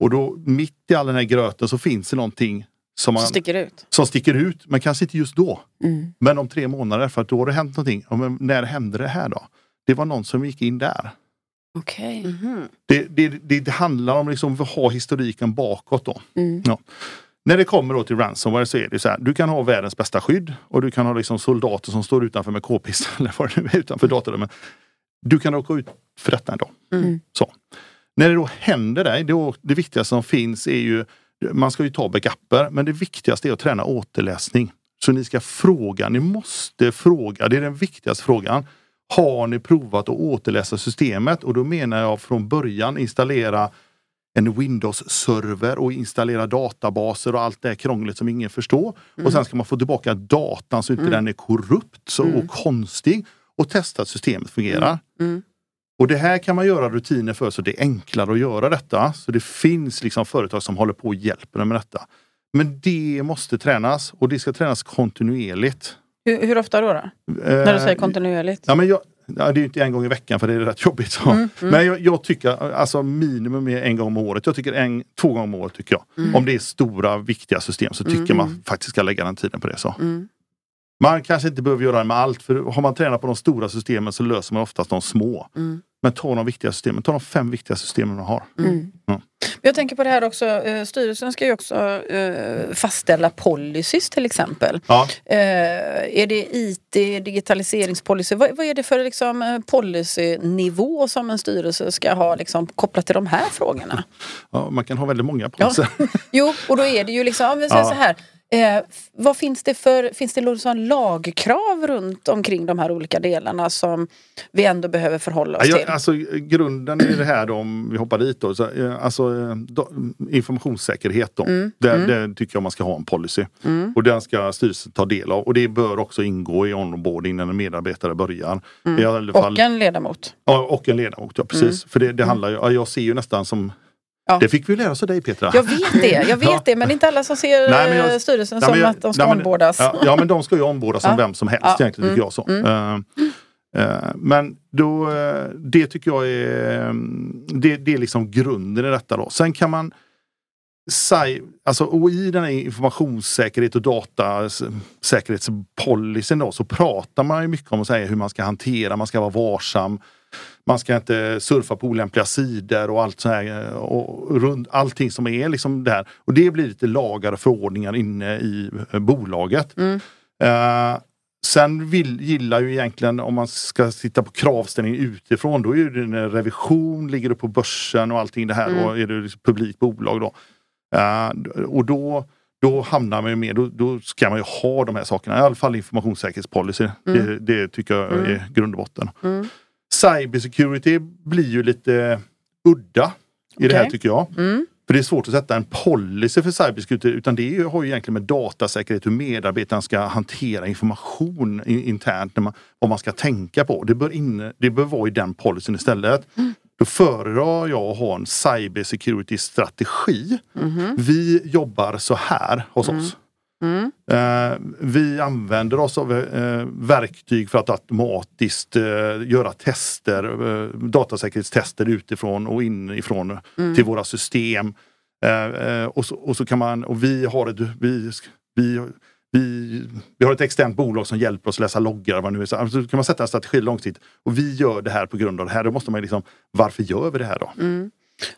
[SPEAKER 3] Och då mitt i all den här gröten så finns det någonting som, man,
[SPEAKER 1] Som sticker ut.
[SPEAKER 3] som sticker ut. Men kanske inte just då.
[SPEAKER 2] Mm.
[SPEAKER 3] Men om tre månader för att då har det hänt någonting. Ja, men när hände det här då? Det var någon som gick in där.
[SPEAKER 2] Okej.
[SPEAKER 1] Mhm.
[SPEAKER 3] Det, det, det, det handlar om liksom att ha historiken bakåt då.
[SPEAKER 2] Mm.
[SPEAKER 3] Ja. När det kommer då till ransomware så är det så här. Du kan ha världens bästa skydd och du kan ha liksom soldater som står utanför med k-pist eller vad det nu är utanför datorrummen. Du kan råka ut för detta ändå.
[SPEAKER 2] Mm.
[SPEAKER 3] Så. När det då händer dig, det, det viktigaste som finns är ju man ska ju ta backuper, men det viktigaste är att träna återläsning. Så ni ska fråga, ni måste fråga, det är den viktigaste frågan. Har ni provat att återläsa systemet? Och då menar jag från början installera en Windows-server och installera databaser och allt det här krångligt som ingen förstår. Och sen ska man få tillbaka datan så inte den är korrupt så, och konstig och testa att systemet fungerar.
[SPEAKER 1] Mm.
[SPEAKER 3] Och det här kan man göra rutiner för så det är enklare att göra detta. Så det finns liksom företag som håller på och hjälper med detta. Men det måste tränas och det ska tränas kontinuerligt.
[SPEAKER 1] Hur, hur ofta då? då? När du säger kontinuerligt?
[SPEAKER 3] Ja, men jag, ja, det är ju inte en gång i veckan för det är rätt jobbigt. Så.
[SPEAKER 1] Mm,
[SPEAKER 3] Men jag, jag tycker alltså minimum är en gång om året. Jag tycker en, två gånger om året tycker jag.
[SPEAKER 1] Mm.
[SPEAKER 3] Om det är stora viktiga system så tycker man faktiskt ska lägga den tiden på det. så. Man kanske inte behöver göra det med allt för har man tränat på de stora systemen så löser man oftast de små.
[SPEAKER 1] Mm.
[SPEAKER 3] Men ta de viktiga systemen, ta de fem viktiga systemen man har.
[SPEAKER 2] Mm.
[SPEAKER 1] Jag tänker på det här också, eh, styrelsen ska ju också eh, fastställa policies till exempel.
[SPEAKER 3] Ja.
[SPEAKER 1] Eh, är det IT, digitaliseringspolicy? Vad, vad är det för liksom, policynivå som en styrelse ska ha liksom, kopplat till de här frågorna?
[SPEAKER 3] Ja, man kan ha väldigt många poliser.
[SPEAKER 1] Jo, och då är det ju liksom, om vi säger
[SPEAKER 3] Ja.
[SPEAKER 1] så här. Eh, vad finns det för finns det liksom lagkrav runt omkring de här olika delarna som vi ändå behöver förhålla oss
[SPEAKER 3] Ja,
[SPEAKER 1] till?
[SPEAKER 3] alltså, grunden i det här då, om vi hoppar dit då, så, eh, alltså, eh, då, informationssäkerhet då.
[SPEAKER 1] Mm,
[SPEAKER 3] Det, det tycker jag man ska ha en policy. Och den ska styrelsen ta del av. Och det bör också ingå i onboarding när en medarbetare börjar. I alla fall,
[SPEAKER 1] Mm. Och en ledamot.
[SPEAKER 3] ja, och en ledamot, ja precis. För det, det handlar ju, ja, jag ser ju nästan som
[SPEAKER 1] Ja.
[SPEAKER 3] Det fick vi lära oss av dig Petra.
[SPEAKER 1] Jag vet det, jag vet
[SPEAKER 3] Ja.
[SPEAKER 1] det men det är inte alla som ser
[SPEAKER 3] Nej, jag-
[SPEAKER 1] eh, styrelsen
[SPEAKER 3] Nej,
[SPEAKER 1] som
[SPEAKER 3] jag-
[SPEAKER 1] att de ska
[SPEAKER 3] nej,
[SPEAKER 1] onboardas.
[SPEAKER 3] Ja, ja men de ska ju ombordas som vem som helst
[SPEAKER 1] Ja,
[SPEAKER 3] egentligen tycker jag så. Eh, eh, men då, det tycker jag är, mm, det, det är liksom grunden i detta då. Sen kan man Alltså, och i den här informationssäkerhet och datasäkerhetspolicyn då, så pratar man ju mycket om att säga hur man ska hantera, man ska vara varsam. Man ska inte surfa på olämpliga sidor och allt så här. eh, Och runt, allting som är liksom där. Och det blir lite lagar och förordningar inne i eh, bolaget. Eh, sen vill, gillar ju egentligen om man ska titta på kravställning utifrån då är det en revision, ligger det på börsen och allting det här och är det liksom publikt bolag då. Eh, och då, då hamnar man ju med, då, då ska man ju ha de här sakerna, i alla fall informationssäkerhetspolicy. Det, det tycker jag är grund och botten. Cybersecurity blir ju lite udda i det här tycker jag. För det är svårt att sätta en policy för cybersecurity utan det har ju egentligen med datasäkerhet, hur medarbetaren ska hantera information internt, när man, vad man ska tänka på. Det bör, inne, det bör vara i den policyn istället. Då föredrar jag att ha en cybersecurity strategi. Vi jobbar så här hos oss. Eh, vi använder oss av eh, verktyg för att automatiskt eh, göra tester, eh, datasäkerhetstester utifrån och inifrån till våra system. Och, så, och så kan man, och vi har ett, vi, vi, vi, vi har ett externt bolag som hjälper oss läsa loggar. Vad nu är. Så alltså, kan man sätta en strategi långsiktigt. Och vi gör det här på grund av det här. Då måste man liksom, varför gör vi det här då?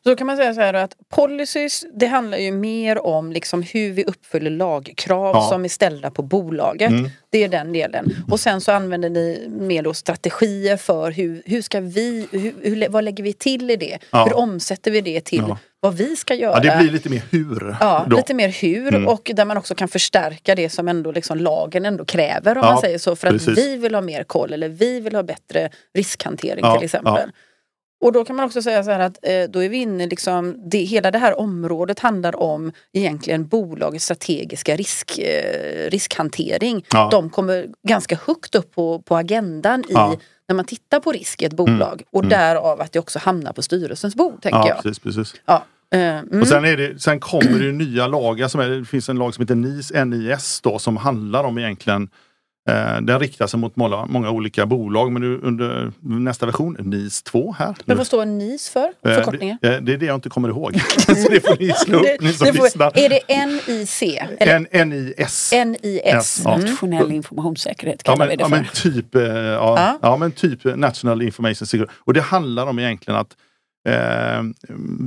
[SPEAKER 1] Så kan man säga så här att policies det handlar ju mer om liksom hur vi uppfyller lagkrav
[SPEAKER 3] Ja.
[SPEAKER 1] som är ställda på bolaget.
[SPEAKER 3] Mm.
[SPEAKER 1] Det är den delen. Och sen så använder ni mer då strategier för hur, hur ska vi, hur, hur, vad lägger vi till i det?
[SPEAKER 3] Ja.
[SPEAKER 1] Hur omsätter vi det till
[SPEAKER 3] Ja.
[SPEAKER 1] vad vi ska göra?
[SPEAKER 3] Ja, det blir lite mer hur.
[SPEAKER 1] Ja,
[SPEAKER 3] då.
[SPEAKER 1] lite mer hur
[SPEAKER 3] Mm.
[SPEAKER 1] och där man också kan förstärka det som ändå liksom lagen ändå kräver om man säger så. För att
[SPEAKER 3] precis.
[SPEAKER 1] vi vill ha mer koll eller vi vill ha bättre riskhantering till exempel. Och då kan man också säga så här att eh, då är vi inne liksom, det, hela det här området handlar om egentligen bolagets strategiska risk, eh, riskhantering.
[SPEAKER 3] Ja.
[SPEAKER 1] De kommer ganska högt upp på, på agendan i
[SPEAKER 3] Ja.
[SPEAKER 1] när man tittar på risk i ett bolag. Och därav att det också hamnar på styrelsens bord tänker
[SPEAKER 3] Ja,
[SPEAKER 1] jag.
[SPEAKER 3] precis, precis.
[SPEAKER 1] Ja. eh, mm.
[SPEAKER 3] Och sen, är det, sen kommer det nya lagar. Som är, det finns en lag som heter NIS, NIS då, som handlar om egentligen den riktar sig mot många, många olika bolag men nu under nästa version, NIS 2 här.
[SPEAKER 1] Men vad står NIS för?
[SPEAKER 3] Eh,
[SPEAKER 1] Förkortningen?
[SPEAKER 3] Det, eh, det är det jag inte kommer ihåg. så det får ni slå upp, ni som
[SPEAKER 1] Det får-
[SPEAKER 3] lyssnar.
[SPEAKER 1] är det NIC? Eller
[SPEAKER 3] NIS.
[SPEAKER 1] NIS?
[SPEAKER 3] Ja.
[SPEAKER 2] Nationell informationssäkerhet
[SPEAKER 3] Ja
[SPEAKER 2] kallar
[SPEAKER 3] men,
[SPEAKER 2] vi det
[SPEAKER 3] ja,
[SPEAKER 2] för.
[SPEAKER 3] men typ, eh, ja,
[SPEAKER 1] Ja.
[SPEAKER 3] ja. men typ National Information Security. Och det handlar om egentligen att eh,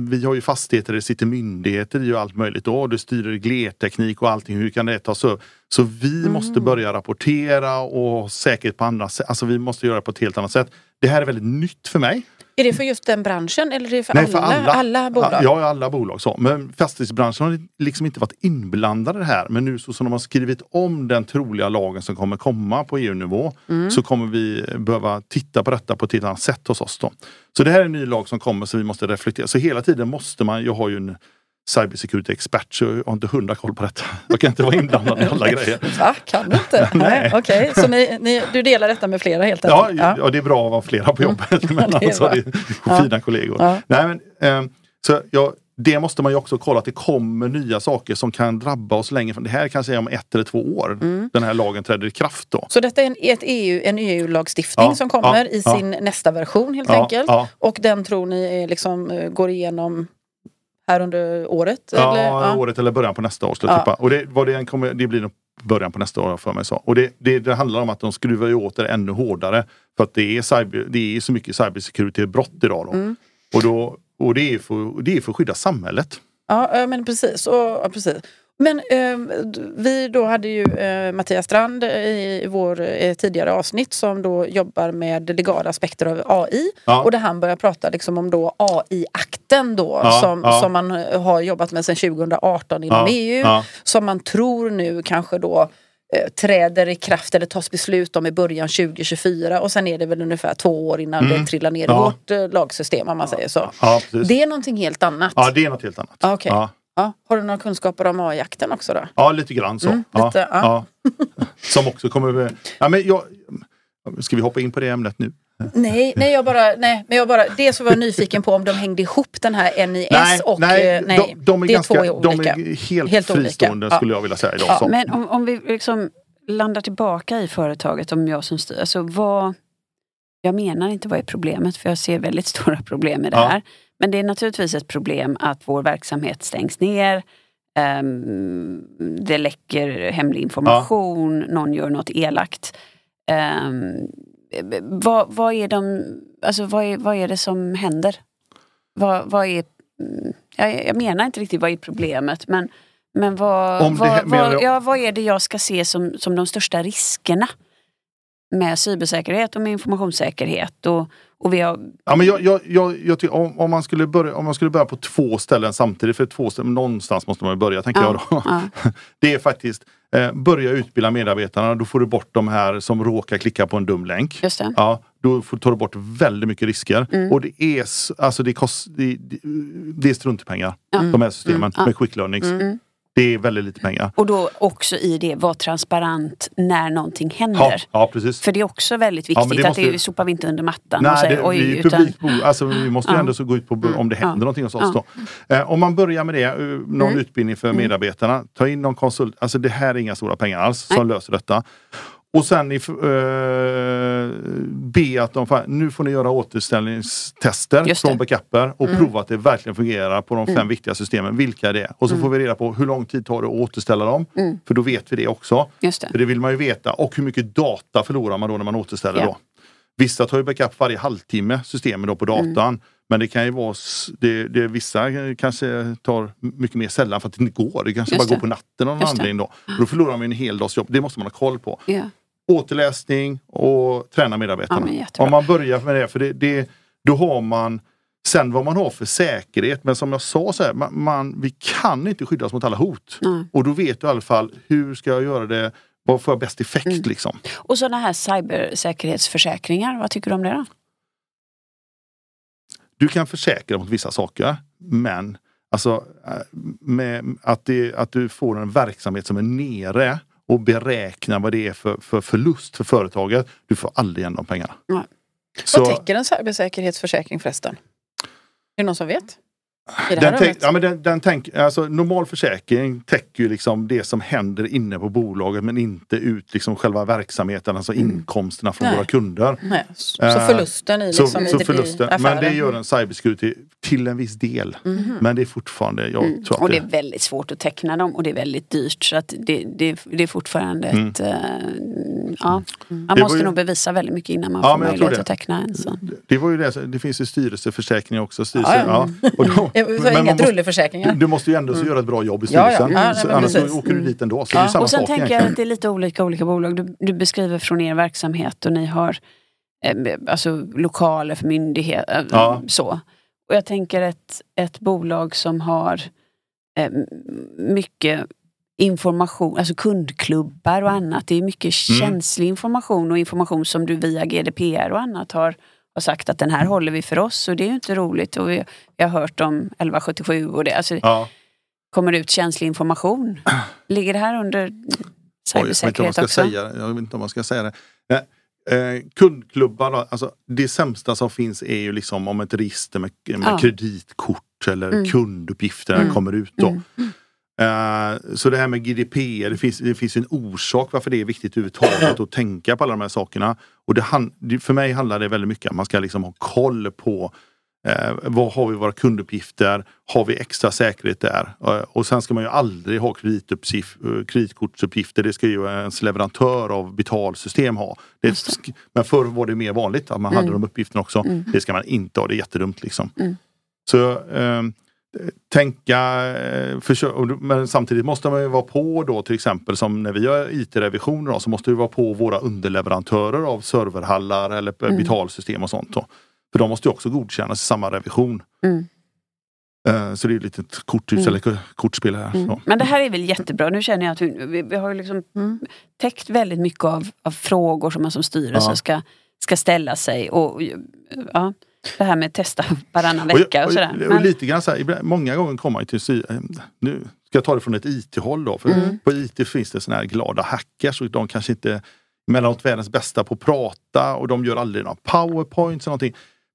[SPEAKER 3] vi har ju fastigheter, det sitter myndigheter i och allt möjligt. Då. Det styr reglerteknik och allting. Hur kan det tas upp? Så vi
[SPEAKER 1] Mm.
[SPEAKER 3] måste börja rapportera och ha säkerhet på andra sätt. Alltså vi måste göra det på ett helt annat sätt. Det här är väldigt nytt för mig.
[SPEAKER 1] Är det för just den branschen eller är det för,
[SPEAKER 3] Nej,
[SPEAKER 1] alla,
[SPEAKER 3] för alla,
[SPEAKER 1] alla bolag?
[SPEAKER 3] Ja, alla bolag. Så. Men fastighetsbranschen har liksom inte varit inblandad i det här. Men nu så som de har skrivit om den troliga lagen som kommer komma på EU-nivå
[SPEAKER 1] Mm.
[SPEAKER 3] så kommer vi behöva titta på detta på ett helt annat sätt hos oss. Då. Så det här är en ny lag som kommer så vi måste reflektera. Så hela tiden måste man, jag har ju en cybersecurity expert så jag har inte hundra koll på detta. Jag kan inte vara inblandad i alla grejer.
[SPEAKER 1] Va? Kan du inte? Nej. Okej, så ni, ni, du delar detta med flera helt
[SPEAKER 3] Ja,
[SPEAKER 1] enkelt?
[SPEAKER 3] ja. det är bra att vara flera på jobbet. Men
[SPEAKER 1] det
[SPEAKER 3] alltså, det är
[SPEAKER 1] Ja.
[SPEAKER 3] fina kollegor.
[SPEAKER 1] Ja.
[SPEAKER 3] Nej, men, ehm, så jag, det måste man ju också kolla att det kommer nya saker som kan drabba oss längre fram. Det här kanske är om ett eller två år.
[SPEAKER 1] Mm.
[SPEAKER 3] Den här lagen träder i kraft då.
[SPEAKER 1] Så detta är en, ett EU, en EU-lagstiftning
[SPEAKER 3] Ja,
[SPEAKER 1] som kommer
[SPEAKER 3] ja,
[SPEAKER 1] i
[SPEAKER 3] ja.
[SPEAKER 1] sin nästa version helt
[SPEAKER 3] Ja,
[SPEAKER 1] enkelt.
[SPEAKER 3] ja.
[SPEAKER 1] Och den tror ni är liksom, eh, går igenom här under året?
[SPEAKER 3] Ja,
[SPEAKER 1] eller?
[SPEAKER 3] året eller början på nästa år skulle
[SPEAKER 1] Ja.
[SPEAKER 3] jag tippa. Och det, vad det, än kommer, det blir nog början på nästa år för mig så. Och det, det, det handlar om att de skruvar ju åt det ännu hårdare. För att det är, cyber, det är så mycket cybersecurity-brott idag. Då.
[SPEAKER 1] Mm.
[SPEAKER 3] Och, då, och det, är för, det är för att skydda samhället.
[SPEAKER 1] Ja, ja, men precis. Och, ja, precis. Men eh, vi då hade ju eh, Mattias Strand i vår eh, tidigare avsnitt som då jobbar med legala aspekter av AI.
[SPEAKER 3] Ja.
[SPEAKER 1] Och där han börjar prata liksom om då AI-akten då
[SPEAKER 3] Ja,
[SPEAKER 1] som,
[SPEAKER 3] ja.
[SPEAKER 1] som man har jobbat med sedan 2018 inom EU. Som man tror nu kanske då eh, träder i kraft eller tas beslut om i början 2024 och sen är det väl ungefär två år innan det trillar ner i
[SPEAKER 3] Mm.
[SPEAKER 1] Vårt eh, lagsystem om man säger så. Det är någonting helt annat.
[SPEAKER 3] ja, det är något helt annat.
[SPEAKER 1] Ah, okej.
[SPEAKER 3] Ja.
[SPEAKER 1] Har du några kunskaper om AI-akten också då?
[SPEAKER 3] Ja, lite grann så.
[SPEAKER 1] Mm,
[SPEAKER 3] ja,
[SPEAKER 1] lite, ja.
[SPEAKER 3] Som också kommer... Ja, men jag, ska vi hoppa in på det ämnet nu?
[SPEAKER 1] Nej, nej, jag bara, nej, men jag bara, det så var jag nyfiken på om de hängde ihop den här NIS
[SPEAKER 3] nej,
[SPEAKER 1] och...
[SPEAKER 3] nej,
[SPEAKER 1] eh, nej
[SPEAKER 3] de, de är
[SPEAKER 1] det
[SPEAKER 3] ganska,
[SPEAKER 1] är två olika.
[SPEAKER 3] De är helt,
[SPEAKER 1] Helt olika.
[SPEAKER 3] fristående
[SPEAKER 1] Ja.
[SPEAKER 3] skulle jag vilja säga idag.
[SPEAKER 1] Ja.
[SPEAKER 2] Men om, om vi liksom landar tillbaka i företaget, om jag som styr. Alltså vad, jag menar inte vad är problemet, för jag ser väldigt stora problem med det här. Men det är naturligtvis ett problem att vår verksamhet stängs ner. ehm, det läcker hemlig information, någon gör något elakt. Um, vad, vad, är de, alltså vad, är, vad är det som händer? Vad, vad är, mm, jag, jag menar inte riktigt vad är problemet men, men vad,
[SPEAKER 3] Om det
[SPEAKER 2] vad, vad, ja, vad är det jag ska se som, som de största riskerna? Med cybersäkerhet och med informationssäkerhet. Och, och vi har,
[SPEAKER 3] Ja, men jag, jag, jag, jag tycker, om, om, man skulle börja, om man skulle börja på två ställen samtidigt, för två ställen, någonstans måste man börja tänker jag då.
[SPEAKER 2] ja,
[SPEAKER 3] Det är faktiskt, eh, börja utbilda medarbetarna, då får du bort de här som råkar klicka på en dum länk.
[SPEAKER 2] just det.
[SPEAKER 3] Ja, då får, tar du bort väldigt mycket risker.
[SPEAKER 2] Mm.
[SPEAKER 3] Och det är, alltså det, kost, det, det, det är struntpengar,
[SPEAKER 2] Ja.
[SPEAKER 3] de här systemen
[SPEAKER 2] Mm, ja.
[SPEAKER 3] med quick learnings.
[SPEAKER 2] Mm.
[SPEAKER 3] Det är väldigt lite pengar.
[SPEAKER 2] Och då också i det, vara transparent när någonting
[SPEAKER 3] Ja,
[SPEAKER 2] händer.
[SPEAKER 3] ja precis.
[SPEAKER 2] För det är också väldigt
[SPEAKER 3] Ja,
[SPEAKER 2] viktigt
[SPEAKER 3] det
[SPEAKER 2] att det
[SPEAKER 3] måste-
[SPEAKER 2] sopar vi inte under mattan och
[SPEAKER 3] Nej,
[SPEAKER 2] säger
[SPEAKER 3] det,
[SPEAKER 2] oj.
[SPEAKER 3] vi,
[SPEAKER 2] Utan,
[SPEAKER 3] publikbo, alltså, vi måste ju
[SPEAKER 2] Ja.
[SPEAKER 3] ändå så gå ut på om det händer
[SPEAKER 2] Ja.
[SPEAKER 3] någonting hos oss.
[SPEAKER 2] Ja.
[SPEAKER 3] Då. Eh, om man börjar med det, eh, någon
[SPEAKER 2] Mm.
[SPEAKER 3] utbildning för medarbetarna, ta in någon konsult. Alltså det här är inga stora pengar alls som
[SPEAKER 2] Nej.
[SPEAKER 3] löser detta. Och sen i, eh, be att de, nu får ni göra återställningstester från backuper och
[SPEAKER 2] Mm.
[SPEAKER 3] prova att det verkligen fungerar på de fem
[SPEAKER 2] Mm.
[SPEAKER 3] viktiga systemen. Vilka det är. Och så
[SPEAKER 2] Mm.
[SPEAKER 3] får vi reda på hur lång tid tar det att återställa dem.
[SPEAKER 2] Mm.
[SPEAKER 3] För då vet vi det också.
[SPEAKER 2] just det.
[SPEAKER 3] För det vill man ju veta. Och hur mycket data förlorar man då när man återställer
[SPEAKER 2] Ja.
[SPEAKER 3] då. Vissa tar ju backup varje halvtimme, systemen då på
[SPEAKER 2] Mm.
[SPEAKER 3] datan. Men det kan ju vara, det, det, vissa kanske tar mycket mer sällan för att det inte går. Det kanske
[SPEAKER 2] Just
[SPEAKER 3] bara
[SPEAKER 2] det.
[SPEAKER 3] går på natten av någon anledning då. Och då förlorar man en hel dags jobb. Det måste man ha koll på.
[SPEAKER 2] Ja.
[SPEAKER 3] Återläsning och träna
[SPEAKER 2] Ja,
[SPEAKER 3] medarbetarna.
[SPEAKER 2] jättebra.
[SPEAKER 3] Om man börjar med det, för det, det, då har man Sen vad man har för säkerhet, men som jag sa, så här, man, man, vi kan inte skydda oss mot alla hot.
[SPEAKER 2] Nej.
[SPEAKER 3] Och då vet du i alla fall, hur ska jag göra det? Vad får jag bäst effekt
[SPEAKER 2] Mm.
[SPEAKER 3] liksom?
[SPEAKER 2] Och sådana här cybersäkerhetsförsäkringar, vad tycker du om det då?
[SPEAKER 3] Du kan försäkra mot vissa saker, men alltså, äh, med att, det, att du får en verksamhet som är nere och beräknar vad det är för, för förlust för företaget. Du får aldrig igen de pengarna.
[SPEAKER 2] Nej.
[SPEAKER 3] Så,
[SPEAKER 1] Vad täcker en cybersäkerhetsförsäkring förresten? Är det någon som vet? Det
[SPEAKER 3] den tänk, ja, men den, den tänk, alltså, normal försäkring täcker ju liksom det som händer inne på bolaget men inte ut liksom själva verksamheten, alltså inkomsterna från
[SPEAKER 1] Nej.
[SPEAKER 3] våra kunder.
[SPEAKER 1] Nej, så
[SPEAKER 3] Eh,
[SPEAKER 1] förlusten i,
[SPEAKER 3] Så,
[SPEAKER 1] liksom,
[SPEAKER 3] så
[SPEAKER 1] i,
[SPEAKER 3] förlusten,
[SPEAKER 1] i affären.
[SPEAKER 3] men det gör en cybersecurity till en viss del.
[SPEAKER 1] Mhm.
[SPEAKER 3] Men det är fortfarande, jag
[SPEAKER 2] Mm.
[SPEAKER 3] tror att
[SPEAKER 2] Och det
[SPEAKER 3] det,
[SPEAKER 2] är väldigt svårt att teckna dem och det är väldigt dyrt. Så att det, det, det är fortfarande
[SPEAKER 3] Mm.
[SPEAKER 2] ett... eh, ja. Man
[SPEAKER 3] Det var
[SPEAKER 2] måste
[SPEAKER 3] ju-
[SPEAKER 2] nog bevisa väldigt mycket innan man
[SPEAKER 3] Ja,
[SPEAKER 2] får möjlighet
[SPEAKER 3] det.
[SPEAKER 2] att teckna en. Så.
[SPEAKER 3] det var ju det, det finns ju styrelseförsäkringar också. Styrelse,
[SPEAKER 1] Ja,
[SPEAKER 3] ja. Och då,
[SPEAKER 1] Sa inga drulleförsäkringar.
[SPEAKER 3] du måste ju ändå så göra ett bra jobb i
[SPEAKER 1] Ja, ja.
[SPEAKER 3] styrelsen.
[SPEAKER 1] Ja,
[SPEAKER 3] så
[SPEAKER 1] men
[SPEAKER 3] annars så
[SPEAKER 1] precis.
[SPEAKER 3] åker du dit ändå. Så
[SPEAKER 1] Ja.
[SPEAKER 3] det är samma
[SPEAKER 2] Och sen
[SPEAKER 3] sak
[SPEAKER 2] tänker jag att det är lite olika olika bolag. Du, du beskriver från er verksamhet och ni har eh, alltså, lokaler för myndigheter.
[SPEAKER 3] Ja.
[SPEAKER 2] Så. Och jag tänker ett, ett bolag som har eh, mycket information, alltså kundklubbar och annat. Det är mycket
[SPEAKER 3] Mm.
[SPEAKER 2] känslig information och information som du via GDPR och annat har, har sagt att den här håller vi för oss och det är ju inte roligt. Och vi, vi har hört om 1177 och det. Alltså,
[SPEAKER 3] Ja.
[SPEAKER 2] kommer ut känslig information. Ligger det här under cybersäkerhet också?
[SPEAKER 3] säga. Jag vet inte om man ska säga det. Eh, eh, kundklubbar, då, alltså, det sämsta som finns är ju liksom om ett register med, med
[SPEAKER 2] Ja.
[SPEAKER 3] kreditkort eller
[SPEAKER 2] Mm.
[SPEAKER 3] kunduppgifter
[SPEAKER 2] Mm.
[SPEAKER 3] kommer ut. Då.
[SPEAKER 2] Mm.
[SPEAKER 3] Eh, så det här med GDPR, det finns, det finns en orsak varför det är viktigt överhuvudtaget att tänka på alla de här sakerna. Och det, han- för mig handlar det väldigt mycket om att man ska liksom ha koll på Eh, vad har vi våra kunduppgifter? Har vi extra säkerhet där? Eh, och sen ska man ju aldrig ha eh, kreditkortsuppgifter. Det ska ju ens leverantör av betalsystem ha. Det, men förr var det mer vanligt att man hade de uppgifterna också. Det ska man inte ha, det är jättedumt liksom. Så eh, tänka, eh, men samtidigt måste man ju vara på då till exempel som när vi gör IT-revisioner så måste vi vara på våra underleverantörer av serverhallar eller betalsystem och sånt. Då. För de måste ju också godkännas i samma revision.
[SPEAKER 2] Mm.
[SPEAKER 3] Eh, så det är ett litet korthus eller k- kortspel här. Så.
[SPEAKER 2] Men det här är väl jättebra. Nu känner jag att vi, vi, har liksom täckt väldigt mycket av, av frågor som man som styrelse
[SPEAKER 3] Ja.
[SPEAKER 2] ska, ska ställa sig. Och, ja, det här med testa varannan vecka och,
[SPEAKER 3] och,
[SPEAKER 2] sådär.
[SPEAKER 3] och, lite grann så här, många gånger kommer man till eh, Nu ska jag ta det från ett IT-håll då. För
[SPEAKER 2] Mm.
[SPEAKER 3] På IT finns det såna här glada hackers och de kanske inte mellanåt världens bästa på att prata och de gör aldrig några powerpoints eller någonting.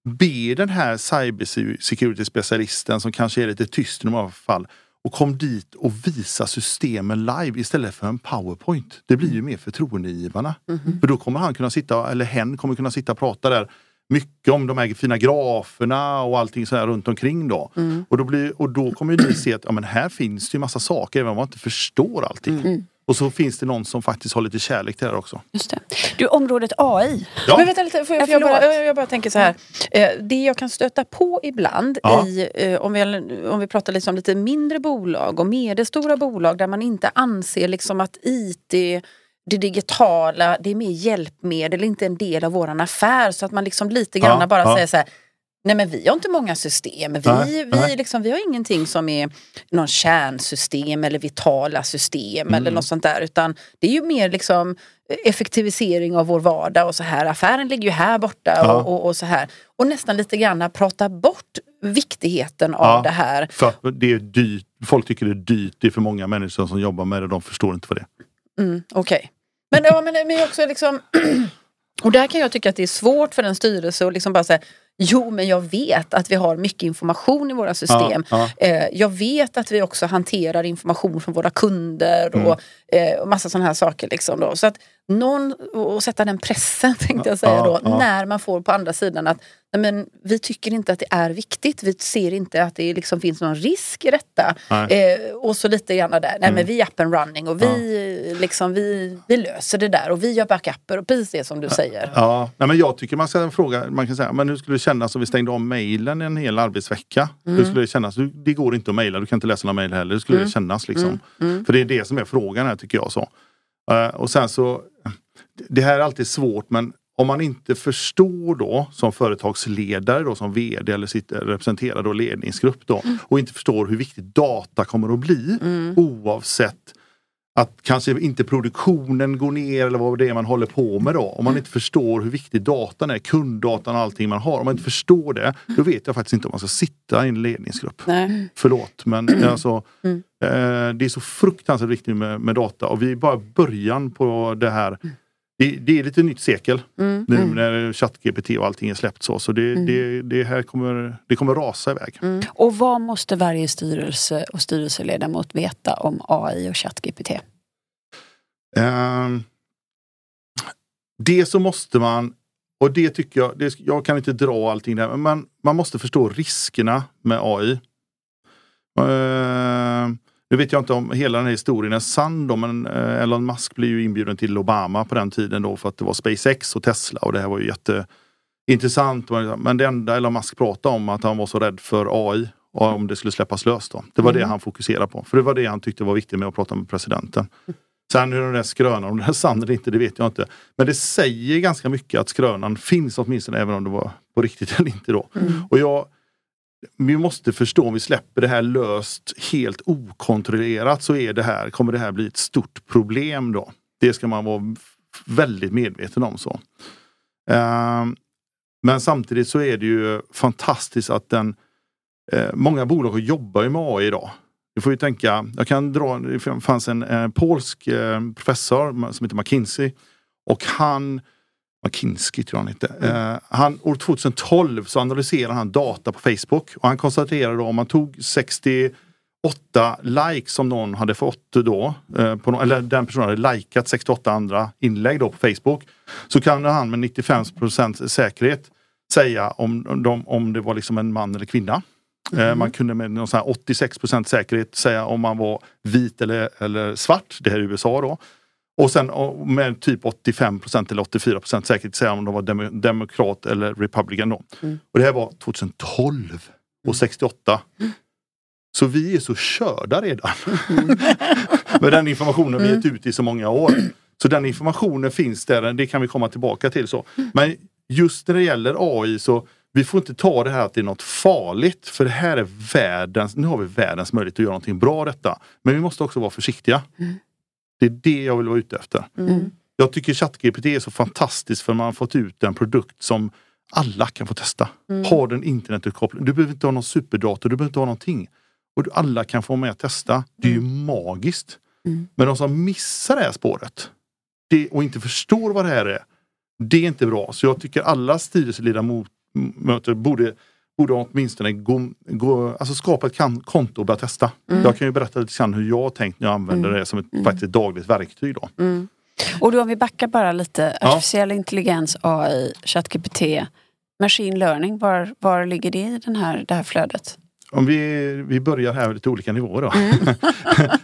[SPEAKER 3] Be den här cybersecurity specialisten som kanske är lite tyst i många fall och kom dit och visa systemen live istället för en powerpoint. Det blir ju mer förtroendegivarna. För då kommer han kunna sitta, eller hen kommer kunna sitta och prata där mycket om de här fina graferna och allting så här runt omkring då. Och, då blir, och då kommer ju ni se att ja, men här finns det ju massa saker även om man inte förstår allting. Och så finns det någon som faktiskt har lite kärlek till det här också.
[SPEAKER 2] just det. Du, området AI.
[SPEAKER 3] Ja.
[SPEAKER 1] Men vänta lite, får jag,
[SPEAKER 2] Ja,
[SPEAKER 1] får jag, bara, jag bara tänker så här. Eh, det jag kan stöta på ibland
[SPEAKER 3] Ja.
[SPEAKER 1] i, eh, om, vi, om vi pratar liksom lite mindre bolag och medelstora bolag där man inte anser liksom att IT det digitala, det är mer hjälpmedel, inte en del av våran affär. Så att man liksom lite grann
[SPEAKER 3] Ja,
[SPEAKER 1] bara
[SPEAKER 3] ja.
[SPEAKER 1] säger så här, Nej men vi har inte många system. Vi,
[SPEAKER 3] Nej,
[SPEAKER 1] vi,
[SPEAKER 3] nej.
[SPEAKER 1] liksom, vi har ingenting som är någon kärnsystem eller vitala system
[SPEAKER 3] Mm.
[SPEAKER 1] eller något sånt där. Utan det är ju mer liksom effektivisering av vår vardag och så här. Affären ligger ju här borta
[SPEAKER 3] Ja.
[SPEAKER 1] och, och, och så här. Och nästan lite grann prata bort viktigheten av
[SPEAKER 3] Ja.
[SPEAKER 1] det här.
[SPEAKER 3] För det är dyrt. Folk tycker det är dyrt. Det är för många människor som jobbar med det. De förstår inte vad det är.
[SPEAKER 1] Mm, Okej. Men, ja, men, men också liksom... och där kan jag tycka att det är svårt för en styrelse att liksom bara säga Jo, men jag vet att vi har mycket information i våra system.
[SPEAKER 3] Ja,
[SPEAKER 1] Eh, jag vet att vi också hanterar information från våra kunder
[SPEAKER 3] Mm.
[SPEAKER 1] och, eh, och massa sådana här saker. Liksom då. Så att någon, och sätta den pressen tänkte jag säga då,
[SPEAKER 3] ja.
[SPEAKER 1] när man får på andra sidan att men, vi tycker inte att det är viktigt. Vi ser inte att det liksom finns någon risk i detta. Eh, och så lite grann där, nej men vi är up and running och vi, liksom, vi, vi löser det där och vi gör backuper och precis det som du säger.
[SPEAKER 3] Ja, nej, men jag tycker man ska fråga, man kan säga, men hur skulle det kännas om vi stängde om mejlen en hel arbetsvecka? Hur skulle det kännas? Det går inte att mejla, du kan inte läsa några mejl heller. Hur skulle det kännas liksom? För det är det som är frågan här tycker jag. så. Eh, och sen så, det här är alltid svårt men om man inte förstår då som företagsledare då som VD eller sitter, representerar då ledningsgrupp då och inte förstår hur viktigt data kommer att bli oavsett att kanske inte produktionen går ner eller vad det är man håller på med då. Om man inte förstår hur viktig datan är, kunddatan och allting man har. Om man inte förstår det, då vet jag faktiskt inte om man ska sitta i en ledningsgrupp.
[SPEAKER 1] Nej.
[SPEAKER 3] Förlåt men alltså, eh, det är så fruktansvärt viktigt med, med data och vi är bara början på det här. Det, det är lite nytt sekel nu när ChatGPT och allting är släppt så. Så det, det, det här kommer, det kommer rasa iväg.
[SPEAKER 2] Och vad måste varje styrelse och styrelseledamot veta om AI och ChatGPT?
[SPEAKER 3] Ehm, det så måste man, och det tycker jag, det, jag kan inte dra allting där, men man, man måste förstå riskerna med AI. Ehm, nu vet jag inte om hela den här historien är sann då, men eh, Elon Musk blev ju inbjuden till Obama på den tiden då för att det var SpaceX och Tesla och det här var ju jätteintressant. Men det enda Elon Musk pratade om att han var så rädd för AI och om det skulle släppas löst då. Det var det han fokuserade på. För det var det han tyckte var viktigt med att prata med presidenten. Sen hur den där skrönan, om den är sann eller inte, det vet jag inte. Men det säger ganska mycket att skrönan finns åtminstone, även om det var på riktigt eller inte då. Och jag, vi måste förstå om vi släpper det här löst helt okontrollerat så är det här, kommer det här bli ett stort problem då. Det ska man vara väldigt medveten om. så. Ehm, men samtidigt så är det ju fantastiskt att den eh, Många bolag jobbar ju med AI idag. Du får ju tänka, jag kan dra, det fanns en eh, polsk eh, professor som heter McKinsey och han McKinsey tror jag han hette. Eh, han, år 2012 så analyserade han data på Facebook och han konstaterade då om man tog 68 likes som någon hade fått då, eh, på, nå- eller den personen hade likat 68 andra inlägg då på Facebook. Så kan han med 95% säkerhet säga om, de, om det var liksom en man eller kvinna. Eh, Man kunde med någon sån här 86% säkerhet säga om man var vit eller, eller svart. Det här är USA då. Och sen med typ 85% eller 84% säkerhet säga om de var dem, demokrat eller republican. Då. Och det här var 2012 och 68. Så vi är så körda redan. med den informationen vi gett ut i så många år. Så den informationen finns där, det kan vi komma tillbaka till. så. Men just när det gäller AI så vi får inte ta det här att det är något farligt. För det här är världens, nu har vi världens möjlighet att göra någonting bra av detta. Men vi måste också vara försiktiga. Det är det jag vill vara ute efter. Jag tycker ChatGPT är så fantastiskt för man har fått ut en produkt som alla kan få testa. Har den internetuppkoppling. Du behöver inte ha någon superdator, du behöver inte ha någonting. Och alla kan få med och testa. Det är ju magiskt. Men de som missar det här spåret det, och inte förstår vad det här är. Det är inte bra. Så jag tycker alla styrelseledamöter borde, borde åtminstone gå, gå, alltså skapa ett kan, konto och börja testa. Jag kan ju berätta lite grann hur jag har tänkt när jag använder det som ett faktiskt ett dagligt verktyg. Då.
[SPEAKER 2] Och då om vi backar bara lite.
[SPEAKER 3] Ja.
[SPEAKER 2] Artificiell intelligens, AI, ChatGPT, machine learning. Var, var ligger det i den här, det här flödet?
[SPEAKER 3] Om vi, vi börjar här med lite olika nivåer då.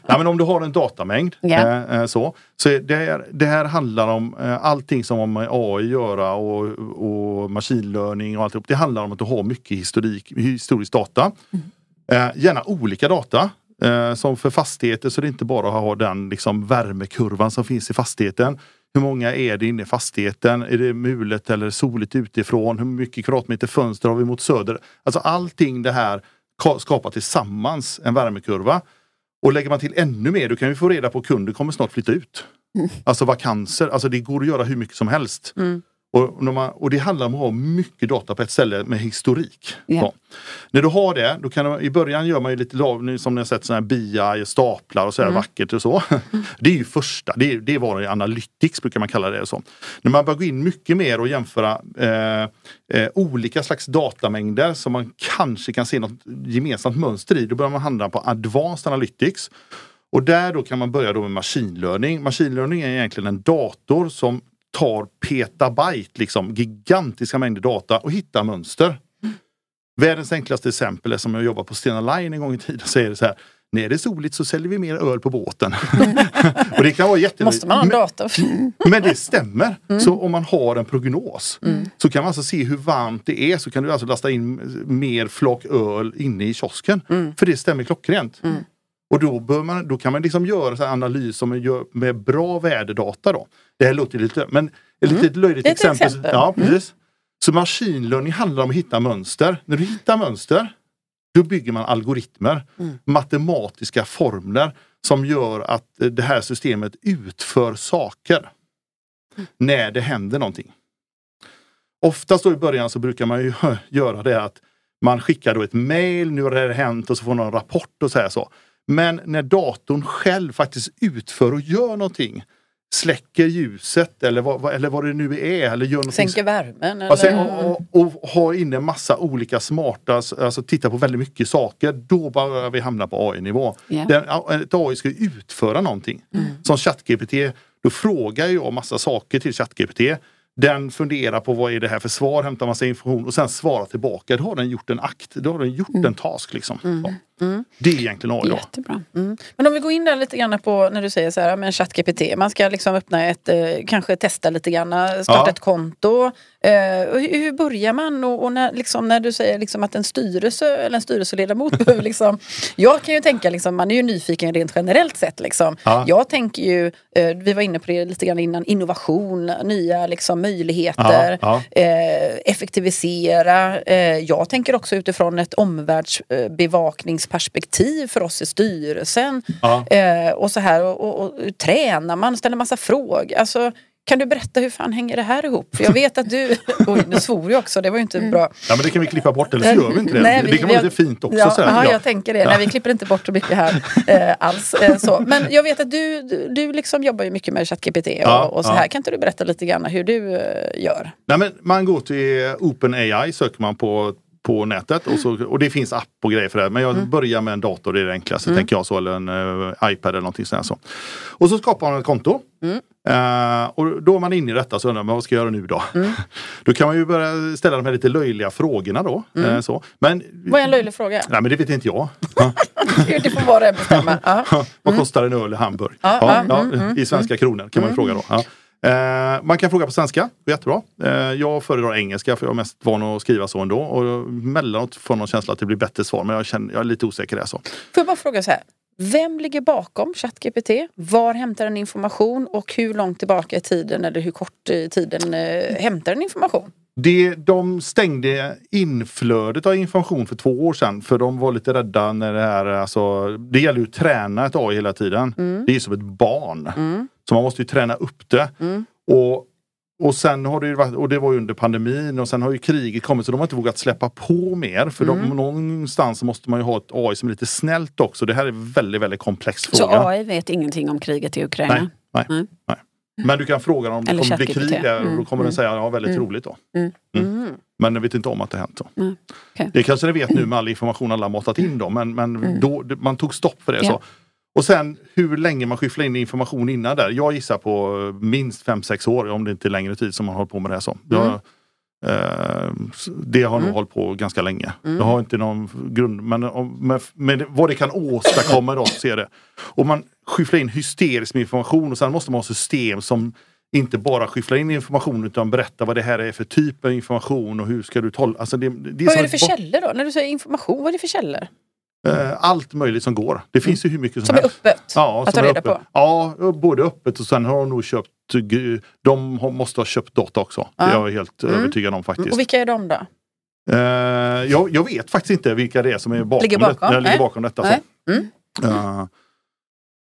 [SPEAKER 3] Nej, men om du har en datamängd
[SPEAKER 2] Ja.
[SPEAKER 3] eh, så, så är det, här, det här handlar om eh, allting som har med AI att göra och, och machine learning och alltihop. Det handlar om att du har mycket historik, historisk data. Eh, gärna olika data. Eh, som för fastigheter så är det inte bara att ha den liksom, värmekurvan som finns i fastigheten. Hur många är det inne i fastigheten? Är det mulet eller soligt utifrån? Hur mycket kvadratmeter fönster har vi mot söder? Alltså allting det här ka- skapar tillsammans en värmekurva. Och lägger man till ännu mer, då kan vi få reda på att kunden kommer snart flytta ut. Alltså vakanser, alltså det går att göra hur mycket som helst. Och, man, och det handlar om att ha mycket data på ett ställe med historik.
[SPEAKER 2] Ja.
[SPEAKER 3] Ja. När du har det, då kan du, i början gör man ju lite nu som ni har sett sådana här BI, staplar och sådär vackert och så. Det är ju första, det, är- det var analytics brukar man kalla det. Så. När man börjar gå in mycket mer och jämföra eh, eh, olika slags datamängder som man kanske kan se något gemensamt mönster i, då börjar man handla på advanced analytics. Och där då kan man börja då med machine learning. Machine learning är egentligen en dator som tar petabyte, liksom gigantiska mängder data och hittar mönster. Världens enklaste exempel är som jag jobbade på Stena Line en gång i tiden. Så är det så här, när det är soligt så säljer vi mer öl på båten. och det kan vara jätte...
[SPEAKER 1] Måste man ha en
[SPEAKER 3] Men- det stämmer. Så om man har en prognos så kan man alltså se hur varmt det är så kan du alltså lasta in mer flak öl inne i kiosken. För det stämmer klockrent. Och då, bör man, då kan man liksom göra så analys som man gör med bra väderdata. Då. Det här låter lite, men ett litet löjligt
[SPEAKER 1] Det är ett
[SPEAKER 3] exempel.
[SPEAKER 1] exempel.
[SPEAKER 3] Ja, precis. Så machine learning handlar om att hitta mönster. När du hittar mönster då bygger man algoritmer, matematiska formler som gör att eh, det här systemet utför saker när det händer någonting. Oftast då i början så brukar man ju göra det att man skickar då ett mail, nu har det här hänt och så får man en rapport och så här så. Men när datorn själv faktiskt utför och gör någonting, släcker ljuset eller vad, eller vad det nu är, eller gör
[SPEAKER 1] Sänker värmen? Eller?
[SPEAKER 3] Alltså, och, och, och ha inne massa olika smarta, alltså titta på väldigt mycket saker. Då börjar vi hamna på AI-nivå. Den- Ett AI ska utföra någonting. Som ChatGPT, då frågar jag massa saker till ChatGPT. Den funderar på vad är det här för svar, hämtar massa information och sen svarar tillbaka. Då har den gjort en akt, då har den gjort en task. Liksom. Ja. Det är egentligen AI.
[SPEAKER 2] Jättebra.
[SPEAKER 1] Men om vi går in där lite grann på när du säger så här med ChatGPT. Man ska liksom öppna ett, eh, kanske testa lite grann, starta
[SPEAKER 3] Ja.
[SPEAKER 1] ett konto. Eh, hur, hur börjar man? Och, och när, liksom, när du säger liksom att en styrelse eller en styrelseledamot behöver liksom... Jag kan ju tänka, liksom, man är ju nyfiken rent generellt sett. Liksom.
[SPEAKER 3] Ja.
[SPEAKER 1] Jag tänker ju, eh, vi var inne på det lite grann innan, innovation, nya liksom, möjligheter.
[SPEAKER 3] Ja.
[SPEAKER 1] Eh, effektivisera. Eh, jag tänker också utifrån ett omvärldsbevakningsperspektiv för oss i styrelsen.
[SPEAKER 3] Ja.
[SPEAKER 1] Eh, och så här, och, och, och tränar man, ställer massa frågor. Alltså, kan du berätta hur fan hänger det här ihop? För jag vet att du... Oj, nu svor jag också, det var ju inte bra.
[SPEAKER 3] Ja, men det kan vi klippa bort eller så gör vi inte det.
[SPEAKER 1] Nej,
[SPEAKER 3] det
[SPEAKER 1] vi-
[SPEAKER 3] kan
[SPEAKER 1] vi
[SPEAKER 3] vara lite fint också.
[SPEAKER 1] Ja,
[SPEAKER 3] sådär, ja.
[SPEAKER 1] jag tänker det. Nej, vi klipper inte bort så mycket här eh, alls. Eh, så. Men jag vet att du, du, liksom jobbar ju mycket med ChatGPT och,
[SPEAKER 3] Ja,
[SPEAKER 1] och så
[SPEAKER 3] ja.
[SPEAKER 1] här. Kan inte du berätta lite grann hur du eh, gör?
[SPEAKER 3] Nej, men man går till OpenAI, söker man på, på nätet. Och, så, och det finns app och grejer för det. Men jag
[SPEAKER 1] Mm.
[SPEAKER 3] börjar med en dator, det är det enklaste tänker jag så. Eller en eh, iPad eller någonting sånt. Så. Och så skapar man ett konto.
[SPEAKER 1] Mm.
[SPEAKER 3] Eh, och då är man inne i detta så undrar man vad ska jag göra nu då?
[SPEAKER 1] Mm.
[SPEAKER 3] då kan man ju börja ställa de här lite löjliga frågorna då. Eh, så. Men,
[SPEAKER 1] Mm. Vad är en löjlig fråga?
[SPEAKER 3] Nej men det vet inte jag.
[SPEAKER 1] Det får var och en bestämma.
[SPEAKER 3] Vad kostar en öl i Hamburg?
[SPEAKER 1] Ja,
[SPEAKER 3] Ja,
[SPEAKER 1] ja, mm,
[SPEAKER 3] I svenska kronor kan man ju fråga då. Eh, man kan fråga på svenska, det är jättebra. Eh, jag föredrar engelska för jag är mest van att skriva så ändå. Och mellanåt får man någon känsla att det blir bättre svar men jag, känner, jag är lite osäker där så.
[SPEAKER 1] Får jag bara fråga så här. Vem ligger bakom ChatGPT? Var hämtar den information och hur långt tillbaka i tiden eller hur kort i tiden eh, hämtar den information?
[SPEAKER 3] Det, de stängde inflödet av information för två år sedan för de var lite rädda när det här, alltså, det gäller ju att träna ett AI hela tiden. Det är som ett barn. Så man måste ju träna upp det. Och, och sen har det ju varit, och det var ju under pandemin och sen har ju kriget kommit så de har inte vågat släppa på mer. För de, någonstans måste man ju ha ett AI som är lite snällt också. Det här är väldigt, väldigt komplex
[SPEAKER 2] Så
[SPEAKER 3] fråga.
[SPEAKER 2] AI vet ingenting om kriget i Ukraina?
[SPEAKER 3] Nej, nej,
[SPEAKER 2] Nej.
[SPEAKER 3] Men du kan fråga dem om det
[SPEAKER 2] Eller
[SPEAKER 3] kommer bli krig där och då
[SPEAKER 2] Mm,
[SPEAKER 3] kommer den
[SPEAKER 2] mm.
[SPEAKER 3] säga ja, väldigt
[SPEAKER 2] Mm.
[SPEAKER 3] roligt då.
[SPEAKER 2] Mm.
[SPEAKER 3] Mm. Men jag vet inte om att det hänt. Då.
[SPEAKER 2] Mm. Okej.
[SPEAKER 3] Det kanske ni vet nu med all information alla matat in då men, men då, man tog stopp för det.
[SPEAKER 2] Ja.
[SPEAKER 3] Så. Och sen hur länge man skyfflar in information innan där. Jag gissar på eh, minst 5-6 år om det inte är längre tid som man håller på med det här. Så. Jag, eh, det har nog hållit på ganska länge. Jag har inte någon grund men, men, men vad det kan åstadkomma då, ser det. Och man skyfflar in hysterisk information och sen måste man ha system som inte bara skyfflar in information utan berätta vad det här är för typ av information och hur ska du tolka. Alltså det, det
[SPEAKER 1] Vad
[SPEAKER 3] som
[SPEAKER 1] är det för källor då? När du säger information, vad är det för källor?
[SPEAKER 3] Eh, Allt möjligt som går. Det finns ju hur mycket som,
[SPEAKER 1] Som är
[SPEAKER 3] helst.
[SPEAKER 1] öppet?
[SPEAKER 3] Ja,
[SPEAKER 1] att
[SPEAKER 3] som
[SPEAKER 1] ta
[SPEAKER 3] är
[SPEAKER 1] reda på?
[SPEAKER 3] Ja, både öppet och sen har de nog köpt De måste ha köpt data också. Det är
[SPEAKER 1] Ja.
[SPEAKER 3] jag helt
[SPEAKER 1] Mm.
[SPEAKER 3] övertygad om faktiskt.
[SPEAKER 1] Och vilka är de då?
[SPEAKER 3] Eh, jag, jag vet faktiskt inte vilka det är som är bakom,
[SPEAKER 1] Ligger bakom?
[SPEAKER 3] Det, ligger
[SPEAKER 1] Nej.
[SPEAKER 3] bakom detta. Så.
[SPEAKER 1] Mm.
[SPEAKER 3] Eh,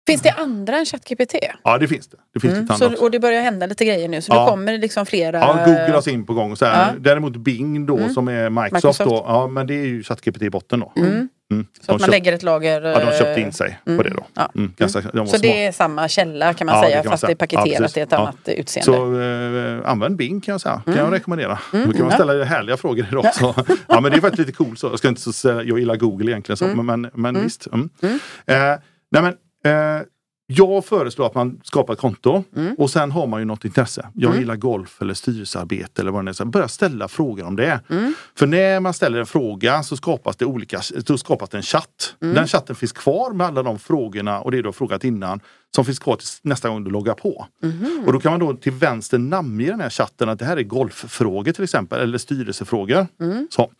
[SPEAKER 1] Finns det andra än ChatGPT?
[SPEAKER 3] ja, det finns det. Det finns
[SPEAKER 1] Mm. Så, och det börjar hända lite grejer nu så
[SPEAKER 3] Ja.
[SPEAKER 1] nu kommer det liksom flera...
[SPEAKER 3] Ja, Google har sin på gång. Så här.
[SPEAKER 1] Ja.
[SPEAKER 3] Däremot Bing då
[SPEAKER 1] Mm.
[SPEAKER 3] som är Microsoft,
[SPEAKER 1] Microsoft.
[SPEAKER 3] Då, ja, men det är ju ChatGPT i botten då.
[SPEAKER 1] Mm.
[SPEAKER 3] Mm.
[SPEAKER 1] Så att man
[SPEAKER 3] köpt-
[SPEAKER 1] lägger ett lager...
[SPEAKER 3] Ja, de köpte
[SPEAKER 1] eh,
[SPEAKER 3] in sig
[SPEAKER 1] mm.
[SPEAKER 3] på det då.
[SPEAKER 1] Ja.
[SPEAKER 3] Mm. Ganska, de var
[SPEAKER 1] Så
[SPEAKER 3] smart.
[SPEAKER 1] det är samma källa kan man
[SPEAKER 3] Ja, det
[SPEAKER 1] säga
[SPEAKER 3] kan man
[SPEAKER 1] fast
[SPEAKER 3] säga.
[SPEAKER 1] det är paketerat i ett annat utseende.
[SPEAKER 3] Så eh, använd Bing kan jag säga. Kan jag rekommendera.
[SPEAKER 1] Mm.
[SPEAKER 3] Då kan man ställa härliga frågor idag också. ja men det är faktiskt lite coolt så. Jag ska inte så säga, jag gillar Google egentligen så, men, men, men visst. Mm.
[SPEAKER 1] Mm.
[SPEAKER 3] Eh, nej men, eh, jag föreslår att man skapar ett konto
[SPEAKER 1] Mm.
[SPEAKER 3] och sen har man ju något intresse. Jag
[SPEAKER 1] Mm.
[SPEAKER 3] gillar golf eller styrelsearbete eller vad det är. Börja ställa frågor om det.
[SPEAKER 1] Mm.
[SPEAKER 3] För när man ställer en fråga så skapas det olika, så skapas en chatt.
[SPEAKER 1] Mm.
[SPEAKER 3] Den chatten finns kvar med alla de frågorna och det du har frågat innan som finns kvar till nästa gång du loggar på.
[SPEAKER 1] Mhm.
[SPEAKER 3] Och då kan man då till vänster namnge den här chatten att det här är golffrågor till exempel eller styrelsefrågor.
[SPEAKER 1] Mm.
[SPEAKER 3] Så.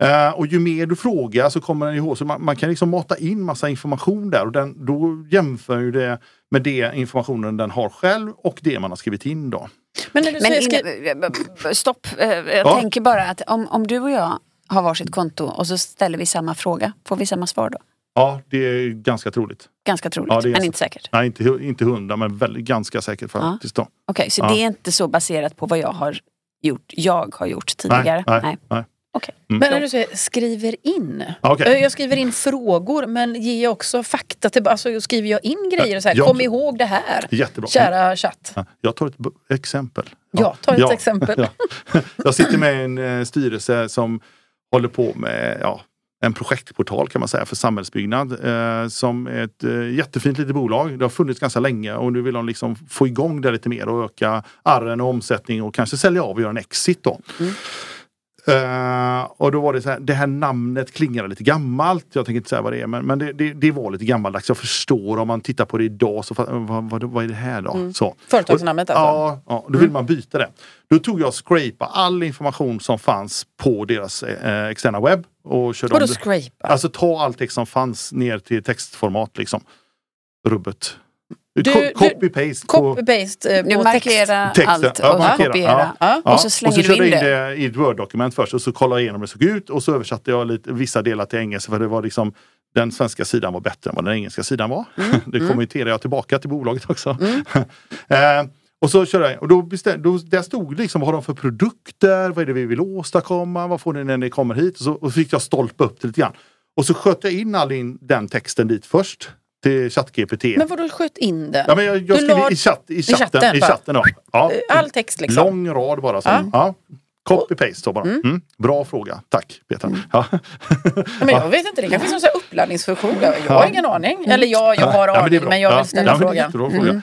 [SPEAKER 3] Eh, och ju mer du frågar så kommer den ihåg. Så man, man kan liksom mata in massa information där och den, då jämför ju det med det informationen den har själv och det man har skrivit in då.
[SPEAKER 1] Men
[SPEAKER 2] Men
[SPEAKER 1] säger...
[SPEAKER 2] inne,
[SPEAKER 1] skri-
[SPEAKER 2] stopp, Eh, jag
[SPEAKER 3] Ja.
[SPEAKER 2] tänker bara att om, om du och jag har varsitt konto och så ställer vi samma fråga, får vi samma svar då?
[SPEAKER 3] Ja, det är ganska troligt.
[SPEAKER 2] Ganska troligt,
[SPEAKER 3] Ja, det är
[SPEAKER 2] men inte säkert.
[SPEAKER 3] Nej, inte, inte hundra men väldigt, ganska säkert faktiskt. Då.
[SPEAKER 2] Okej, så
[SPEAKER 3] Ja.
[SPEAKER 2] det är inte så baserat på vad jag har gjort, jag har gjort tidigare?
[SPEAKER 3] Nej, nej, nej.
[SPEAKER 2] Okej.
[SPEAKER 1] Men när du säger skriver in.
[SPEAKER 3] Ja, okej.
[SPEAKER 1] Eh, Jag skriver in frågor men ger jag också fakta till... Alltså skriver jag in grejer och så här,
[SPEAKER 3] jag-
[SPEAKER 1] kom ihåg det här.
[SPEAKER 3] Jättebra.
[SPEAKER 1] Kära chatt.
[SPEAKER 3] Ja, Jag tar ett exempel.
[SPEAKER 1] Ja, ta ett exempel.
[SPEAKER 3] Ja. Jag sitter med i en eh, styrelse som håller på med ja, en projektportal kan man säga för samhällsbyggnad. Eh, som är ett eh, jättefint litet bolag. Det har funnits ganska länge och nu vill de liksom få igång det lite mer och öka arren och omsättning och kanske sälja av och göra en exit då. Eh, och då var det så här, det här namnet klingade lite gammalt. Jag tänker inte säga vad det är men, men det, det, det var lite gammaldags. Jag förstår om man tittar på det idag så vad, vad, vad är det här då? Så.
[SPEAKER 1] Företagsnamnet alltså?
[SPEAKER 3] Ja, ja, då vill man byta det. Då tog jag och scrapa all information som fanns på deras eh, externa webb. Och körde
[SPEAKER 1] Vadå scrapa?
[SPEAKER 3] Alltså ta all text som fanns ner till textformat liksom. Rubbet.
[SPEAKER 1] Du-
[SPEAKER 3] Co-
[SPEAKER 1] du-
[SPEAKER 3] Copy-paste. på-
[SPEAKER 1] Copy-paste eh,
[SPEAKER 2] Du
[SPEAKER 1] text.
[SPEAKER 2] markerar
[SPEAKER 3] Texten.
[SPEAKER 2] allt
[SPEAKER 3] Ja,
[SPEAKER 2] och
[SPEAKER 3] markera.
[SPEAKER 2] kopiera.
[SPEAKER 1] Ja.
[SPEAKER 3] Ja,
[SPEAKER 2] Och så slänger
[SPEAKER 3] och så
[SPEAKER 2] du
[SPEAKER 3] körde
[SPEAKER 2] in
[SPEAKER 3] jag in
[SPEAKER 2] det.
[SPEAKER 3] det i ett Word-dokument först och så kollade jag igenom hur det såg ut och så översatte jag lite, vissa delar till engelska för det var liksom den svenska sidan var bättre än vad den engelska sidan var.
[SPEAKER 1] Mm.
[SPEAKER 3] det kommenterade jag tillbaka till bolaget också. eh, och så körde jag och då, bestäm, då där stod det liksom vad har de för produkter, vad är det vi vill åstadkomma, vad får ni när ni kommer hit? Och så, och så fick jag stolpa upp det lite grann. Och så sköt jag in all in den texten dit först till ChatGPT.
[SPEAKER 1] Men vadå sköt in det?
[SPEAKER 3] Ja, men jag, jag skrev
[SPEAKER 1] la-
[SPEAKER 3] i, chatt, i chatten.
[SPEAKER 1] chatten,
[SPEAKER 3] I chatten ja. ja.
[SPEAKER 1] Eh, All text liksom?
[SPEAKER 3] Lång rad bara. Så.
[SPEAKER 1] Ja.
[SPEAKER 3] Ja. Copy-paste så bara. Mm. Bra fråga, tack Petra. Ja.
[SPEAKER 1] Men jag vet inte, det kanske finns någon uppladdningsfunktion. Jag, har ingen aning. Eller jag, jag har
[SPEAKER 3] men
[SPEAKER 1] aning
[SPEAKER 3] bra.
[SPEAKER 1] men jag
[SPEAKER 3] Ja.
[SPEAKER 1] vill ställa
[SPEAKER 3] Ja, men det är
[SPEAKER 1] frågan.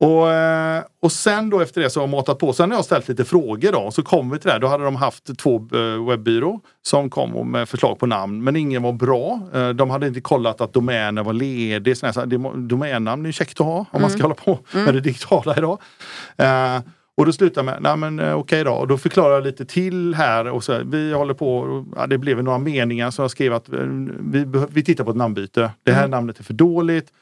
[SPEAKER 3] Och, eh, och sen då efter det så har jag matat på. Sen har jag ställt lite frågor då. Så kom vi till det. här. Då hade de haft två eh, webbyrå som kom med förslag på namn. Men ingen var bra. Eh, de hade inte kollat att domänen var ledig. Så domännamn är ju käckt att ha om man ska hålla på med det digitala idag. Och då slutade med, nej men okej då. Och då förklarar jag lite till här. Och så, vi håller på, och, ja, det blev några meningar som jag skrev att vi, vi tittar på ett namnbyte. Det här namnet är för dåligt.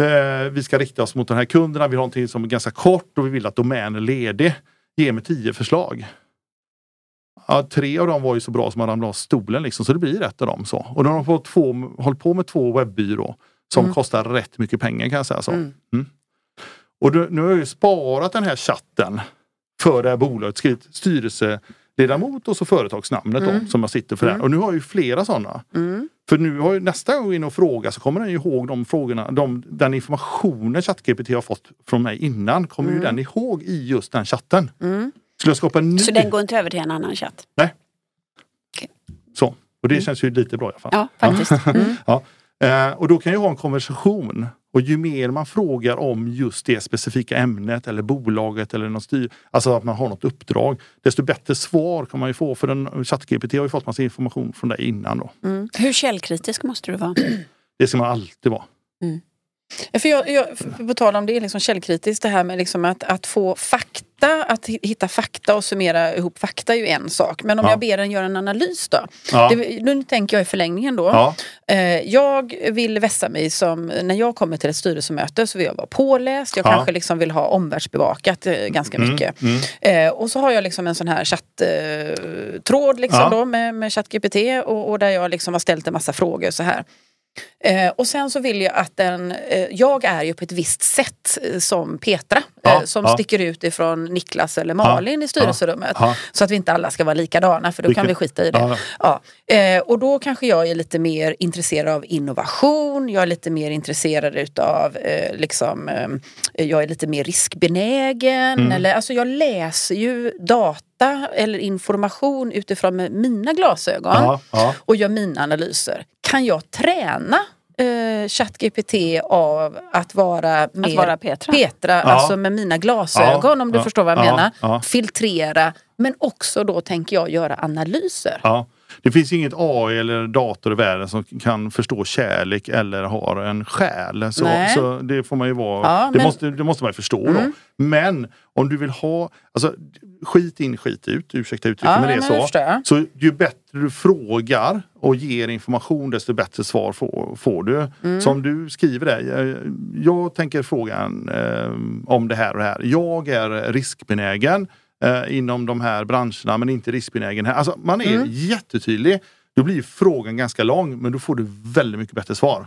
[SPEAKER 3] Eh, vi ska rikta oss mot den här kunderna. Vi vill ha någonting som är ganska kort och vi vill att domänen är ledig. Ge mig tio förslag. Ja, tre av dem var ju så bra som man ramlade av stolen liksom, så det blir ett av dem. Så. Och de har fått två, hållit på med två webbyrå som kostar rätt mycket pengar kan jag säga. så.
[SPEAKER 1] Mm.
[SPEAKER 3] Mm. Och då, nu har jag ju sparat den här chatten för det här bolaget, skrivit styrelseledamot och så företagsnamnet då, som jag sitter för. Där. Och nu har jag ju flera sådana.
[SPEAKER 1] Mm.
[SPEAKER 3] För nu har ju nästa gång in och fråga så kommer den ju ihåg de frågorna, de, den informationen ChatGPT har fått från mig innan, kommer ju den ihåg i just den chatten.
[SPEAKER 1] Mm.
[SPEAKER 3] Skulle jag skapa ny?
[SPEAKER 2] Så den går inte över till en annan chatt?
[SPEAKER 3] Nej.
[SPEAKER 2] Okej.
[SPEAKER 3] Så. Och det känns ju lite bra i alla fall.
[SPEAKER 2] Ja, faktiskt. Mm.
[SPEAKER 3] Ja. Eh, och då kan jag ha en konversation. Och ju mer man frågar om just det specifika ämnet eller bolaget eller något styr, alltså att man har något uppdrag, desto bättre svar kan man ju få. För den ChatGPT har ju fått massa information från dig innan då.
[SPEAKER 2] Hur källkritisk måste du vara?
[SPEAKER 3] Det ska man alltid vara.
[SPEAKER 1] Ja, För jag, jag, på tal om det är liksom källkritiskt det här med liksom att, att få fakta, att hi- hitta fakta och summera ihop fakta är ju en sak. Men om
[SPEAKER 3] Ja.
[SPEAKER 1] jag ber den göra en analys då?
[SPEAKER 3] Ja.
[SPEAKER 1] Det, nu tänker jag i förlängningen då.
[SPEAKER 3] Ja.
[SPEAKER 1] Eh, jag vill vässa mig som, när jag kommer till ett styrelsemöte så vill jag vara påläst. Jag
[SPEAKER 3] Ja.
[SPEAKER 1] kanske liksom vill ha omvärldsbevakat eh, ganska
[SPEAKER 3] Mm,
[SPEAKER 1] mycket.
[SPEAKER 3] mm.
[SPEAKER 1] Eh, och så har jag liksom en sån här chatttråd tråd liksom då med, med ChatGPT och, och där jag liksom har ställt en massa frågor så här. Eh, och sen så vill jag att den, eh, jag är ju på ett visst sätt eh, som Petra
[SPEAKER 3] Ja,
[SPEAKER 1] eh, som
[SPEAKER 3] ja.
[SPEAKER 1] sticker ut ifrån Niklas eller Malin i styrelserummet.
[SPEAKER 3] Ja.
[SPEAKER 1] Så att vi inte alla ska vara likadana för då
[SPEAKER 3] Vi
[SPEAKER 1] kan vi skita i det.
[SPEAKER 3] Ja.
[SPEAKER 1] Ja. Eh, och då kanske jag är lite mer intresserad av innovation, jag är lite mer intresserad utav liksom, jag är lite mer riskbenägen.
[SPEAKER 3] Mm.
[SPEAKER 1] Eller, alltså jag läser ju data eller information utifrån med mina glasögon
[SPEAKER 3] Ja, ja.
[SPEAKER 1] och gör mina analyser. Kan jag träna eh, ChatGPT av att vara mer
[SPEAKER 2] vara Petra?
[SPEAKER 1] Petra alltså med mina glasögon
[SPEAKER 3] Ja,
[SPEAKER 1] om du
[SPEAKER 3] ja,
[SPEAKER 1] förstår vad jag
[SPEAKER 3] ja,
[SPEAKER 1] menar.
[SPEAKER 3] ja.
[SPEAKER 1] Filtrera, men också då tänker jag göra analyser.
[SPEAKER 3] Ja. Det finns inget AI eller dator i världen som kan förstå kärlek eller har en själ. Så, så det får man ju vara.
[SPEAKER 1] Ja,
[SPEAKER 3] det,
[SPEAKER 1] men- Mm.
[SPEAKER 3] måste, det måste man ju förstå då. Men om du vill ha, alltså skit in skit ut, ursäkta uttrycket
[SPEAKER 1] Ja,
[SPEAKER 3] men det är
[SPEAKER 1] det
[SPEAKER 3] så. Så ju bättre du frågar och ger information desto bättre svar får, får du.
[SPEAKER 1] Mm.
[SPEAKER 3] Som du skriver där, jag, jag tänker frågan eh, om det här och det här. Jag är riskbenägen eh, inom de här branscherna men inte riskbenägen här. Alltså man är
[SPEAKER 1] Mm.
[SPEAKER 3] jättetydlig. Då blir frågan ganska lång men då får du väldigt mycket bättre svar.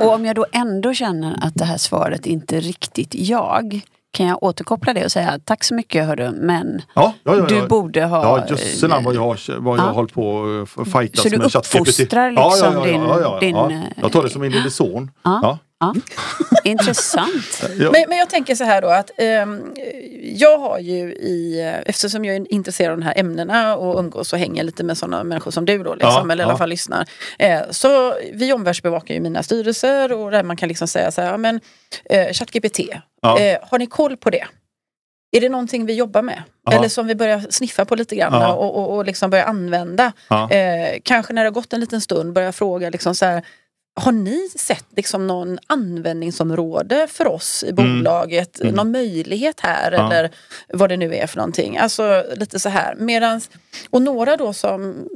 [SPEAKER 2] Och om jag då ändå känner att det här svaret inte är riktigt jag, kan jag återkoppla det och säga tack så mycket hörru, men
[SPEAKER 3] Ja, ja, ja,
[SPEAKER 2] du
[SPEAKER 3] ja.
[SPEAKER 2] borde ha...
[SPEAKER 3] Ja jösse namn vad jag har, vad jag
[SPEAKER 2] Ja.
[SPEAKER 3] hållit på och fightats
[SPEAKER 2] Så du
[SPEAKER 3] med ChatGPT.
[SPEAKER 2] uppfostrar
[SPEAKER 3] ja, ja,
[SPEAKER 2] liksom
[SPEAKER 3] ja,
[SPEAKER 2] din-
[SPEAKER 3] ja, ja,
[SPEAKER 2] din,
[SPEAKER 3] ja.
[SPEAKER 2] eh,
[SPEAKER 3] Jag tar det som min lille son.
[SPEAKER 2] Ja.
[SPEAKER 3] Ja.
[SPEAKER 2] Intressant.
[SPEAKER 3] Ja.
[SPEAKER 1] Men, men jag tänker så här då att ehm, jag har ju i, eftersom jag är intresserad av de här ämnena och umgås och hänger lite med sådana människor som du då, liksom,
[SPEAKER 3] Ja,
[SPEAKER 1] eller i alla fall lyssnar. Eh, så vi omvärldsbevakar ju mina styrelser och där man kan liksom säga så här, men eh, ChatGPT,
[SPEAKER 3] Ja.
[SPEAKER 1] eh, har ni koll på det? Är det någonting vi jobbar med?
[SPEAKER 3] Ja.
[SPEAKER 1] Eller som vi börjar sniffa på lite grann och, och, och liksom börja använda? Eh, kanske när det har gått en liten stund börja fråga liksom så här, har ni sett liksom någon användningsområde för oss i bolaget?
[SPEAKER 3] Mm.
[SPEAKER 1] Någon möjlighet här
[SPEAKER 3] Ja.
[SPEAKER 1] eller vad det nu är för någonting. Alltså lite så här. Medans, och några då som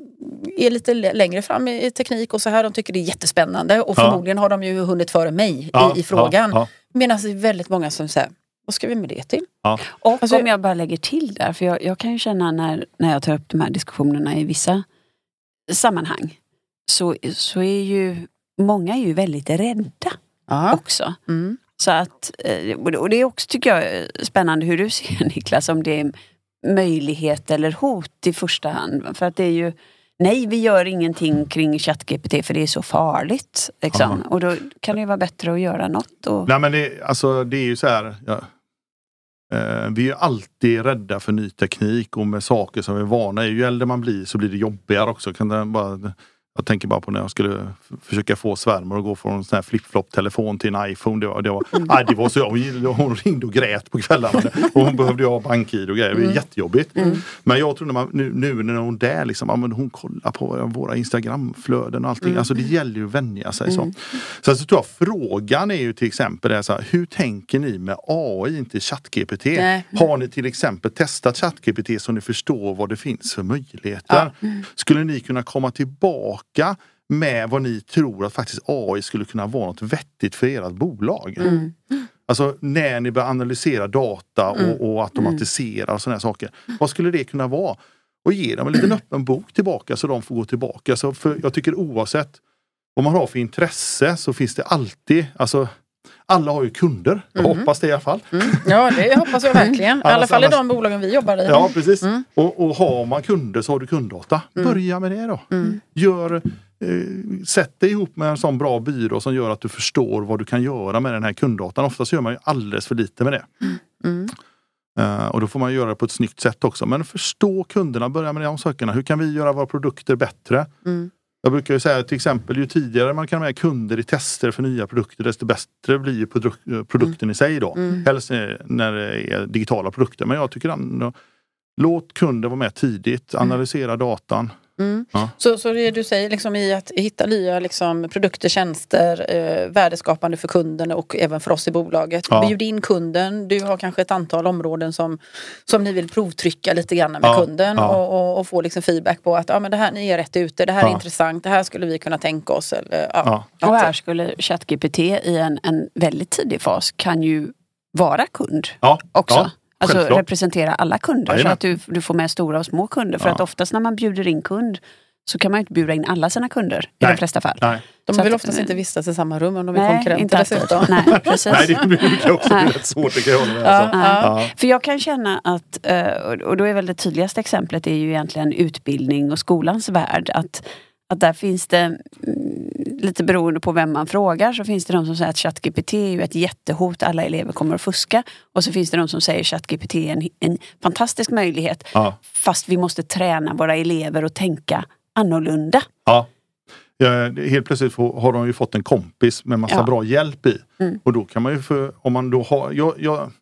[SPEAKER 1] är lite längre fram i i teknik och så här, de tycker det är jättespännande och
[SPEAKER 3] Ja.
[SPEAKER 1] förmodligen har de ju hunnit före mig
[SPEAKER 3] Ja,
[SPEAKER 1] i, i frågan.
[SPEAKER 3] ja,
[SPEAKER 1] Medan det är väldigt många som säger, vad ska vi med det till?
[SPEAKER 3] Ja.
[SPEAKER 2] Och
[SPEAKER 1] Alltså-
[SPEAKER 2] om jag bara lägger till där, för jag, jag kan ju känna när, när jag tar upp de här diskussionerna i vissa sammanhang, så, så är ju många är ju väldigt rädda
[SPEAKER 1] Ja.
[SPEAKER 2] också.
[SPEAKER 1] Mm.
[SPEAKER 2] Så att, eh, och det- är också tycker jag spännande hur du ser Niklas, om det är möjlighet eller hot i första hand. För att det är ju, nej vi gör ingenting kring ChatGPT för det är så farligt. Liksom. Och då kan det ju vara bättre att göra något. Och,
[SPEAKER 3] Nej men det, alltså, det är ju så här. Ja, Eh, vi är alltid rädda för ny teknik och med saker som vi är vana Ju äldre man blir så blir det jobbigare också. Kan det bara, jag tänker bara på när jag skulle försöka få svärmor att gå från en sån här flip-flop telefon till en iPhone. Det var, det var, mm. nej, det var så, hon ringde och grät på kvällarna. och hon behövde ha bank-id och grejer. Det var mm. jättejobbigt. Mm. Men jag tror när man, nu, nu när hon är där, liksom, ja, men hon kollar på våra Instagramflöden och allting. Mm. Alltså det gäller ju att vänja sig. Så, mm. så alltså, tror jag, frågan är ju till exempel är så här, hur tänker ni med AI, inte ChatGPT? Har ni till exempel testat ChatGPT så ni förstår vad det finns för möjligheter? Ja. Skulle ni kunna komma tillbaka tillbaka med vad ni tror att faktiskt AI skulle kunna vara något vettigt för ert bolag. Mm. Alltså när ni börjar analysera data och, mm. och automatisera och sådana saker. Vad skulle det kunna vara? Och ge dem en liten öppen bok tillbaka så de får gå tillbaka. Så för jag tycker oavsett vad man har för intresse så finns det alltid, alltså alla har ju kunder. Jag mm. hoppas det i alla fall. Mm.
[SPEAKER 1] Ja, det hoppas jag verkligen. I alla fall i de bolagen vi jobbar i.
[SPEAKER 3] Ja, precis. Mm. Och, och har man kunder så har du kunddata. Mm. Börja med det då. Mm. Gör, eh, sätt dig ihop med en sån bra byrå som gör att du förstår vad du kan göra med den här kunddatan. Oftast gör man ju alldeles för lite med det. Uh, och då får man göra det på ett snyggt sätt också. Men förstå kunderna, börja med de sakerna. Hur kan vi göra våra produkter bättre? Mm. Jag brukar ju säga till exempel ju tidigare man kan ha med kunder i tester för nya produkter desto bättre blir ju produkten mm. i sig då. Mm. Helst när det är digitala produkter. Men jag tycker ändå Låt kunden vara med tidigt, mm. analysera datan.
[SPEAKER 1] Mm. Ja. Så, så det du säger liksom i att hitta nya liksom, produkter, tjänster, eh, värdeskapande för kunden och även för oss i bolaget. Ja. Bjud in kunden. Du har kanske ett antal områden som, som ni vill provtrycka lite grann med ja. kunden och, och, och, få liksom feedback på att ja, men det här, ni är rätt ute, det här är intressant, det här skulle vi kunna tänka oss. Eller, ja.
[SPEAKER 2] Och här skulle ChatGPT i en, en väldigt tidig fas kan ju vara kund också. Alltså Självklart. representera alla kunder Jajamän. så att du, du får med stora och små kunder. För ja. att oftast när man bjuder in kund så kan man inte bjuda in alla sina kunder nej. i de flesta fall.
[SPEAKER 1] Nej. De så vill att, oftast inte vistas i samma rum om de är nej, konkurrenter dessutom.
[SPEAKER 3] Nej, precis. nej, det brukar också bli rätt svårt. Det kan jag med. Ja,
[SPEAKER 2] alltså. ja. För jag kan känna att, eh, och då är väl det tydligaste exemplet är ju egentligen utbildning och skolans värld. Att att där finns det, mm, lite beroende på vem man frågar, så finns det de som säger att ChatGPT är ett jättehot, alla elever kommer att fuska. Och så finns det de som säger att ChatGPT är en, en fantastisk möjlighet, ja. fast vi måste träna våra elever att tänka annorlunda.
[SPEAKER 3] Ja. Ja, helt plötsligt har de ju fått en kompis med massa ja. bra hjälp i. Mm. Och då kan man ju, för, om man då har, jag, jag,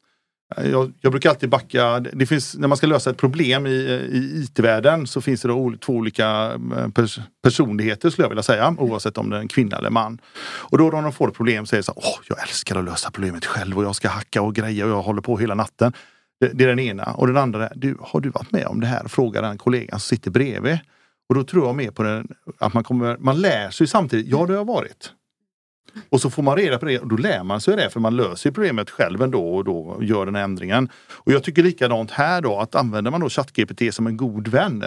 [SPEAKER 3] jag, jag, brukar alltid backa, det finns, när man ska lösa ett problem i, i IT-världen så finns det då två olika eh, pers personligheter skulle jag vilja säga, oavsett om det är en kvinna eller man. Och då när de får ett problem säger de så här, Åh, jag älskar att lösa problemet själv och jag ska hacka och greja och jag håller på hela natten. Det, det är den ena. Och den andra är, du, har du varit med om det här? Frågar den kollegan som sitter bredvid. Och då tror jag mer på den, att man kommer, man lär sig samtidigt, ja det har jag varit. Och så får man reda på det och då lär man sig det för man löser problemet själv ändå och då gör den ändringen. Och jag tycker likadant här då att använder man då ChatGPT som en god vän,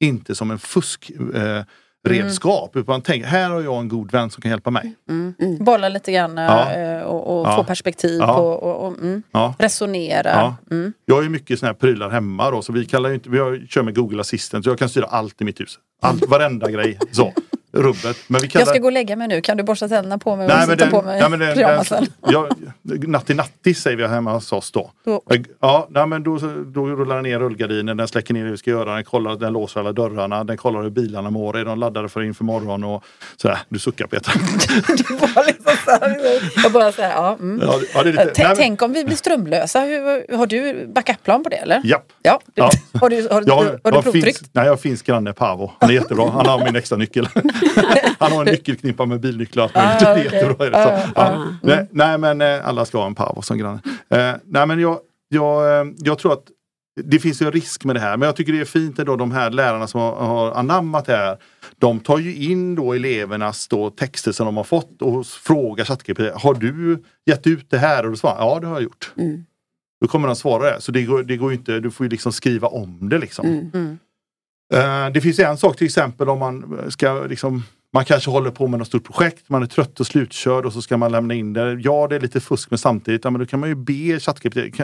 [SPEAKER 3] inte som en fusk eh, redskap. Mm. Utan tänk, här har jag en god vän som kan hjälpa mig.
[SPEAKER 1] Mm. Mm. Bolla lite grann ja. Eh, och, och ja. få perspektiv ja. och, och mm. resonera.
[SPEAKER 3] Mm. Jag har ju mycket såna här prylar hemma då, så vi kallar inte, vi kör med Google Assistant så jag kan styra allt i mitt hus. Allt, varenda grej. Så rubbet.
[SPEAKER 1] Men vi kallar... Jag ska gå och lägga mig nu. Kan du borsta tänderna på mig och nej, sätta den, på mig nej, men den, pyjamasen?
[SPEAKER 3] Ja, natti natti säger vi hemma hos oss då. då. Ja, nej, men då, då rullar den ner rullgardinen, den släcker ner det vi ska göra, den kollar, den låser alla dörrarna, den kollar hur bilarna mår, är de laddade för inför morgon och sådär. Du suckar Petra.
[SPEAKER 1] jag bara säger ja. Mm. ja, ja lite, nej, Tänk om vi blir strömlösa, hur, har du backupplan på det eller?
[SPEAKER 3] Japp.
[SPEAKER 1] Ja. ja. Har du, har, ja, har du provtryckt?
[SPEAKER 3] nej, jag har finsk granne Paavo. Han är jättebra. Han har min extra nyckel. Han har en nyckelknippa med bilnycklar. Ah, det är okay. jättebra. Ah, ah, mm. nej, nej, men eh, alla ska ha en Paavo som granne. Eh, nej men jag, jag, eh, jag tror att det finns en risk med det här men jag tycker det är fint ändå de här lärarna som har, har anammat det här. De tar ju in då elevernas då texter som de har fått och frågar ChatGPT, har du gett ut det här? Och då svarar ja det har jag gjort. Mm. Då kommer de svara det. Så det går, det går inte, du får ju liksom skriva om det liksom. Mm. Mm. Uh, det finns en sak till exempel om man ska liksom man kanske håller på med något stort projekt, man är trött och slutkörd och så ska man lämna in det. Ja, det är lite fusk men samtidigt, ja, men då kan man ju be ChatGPT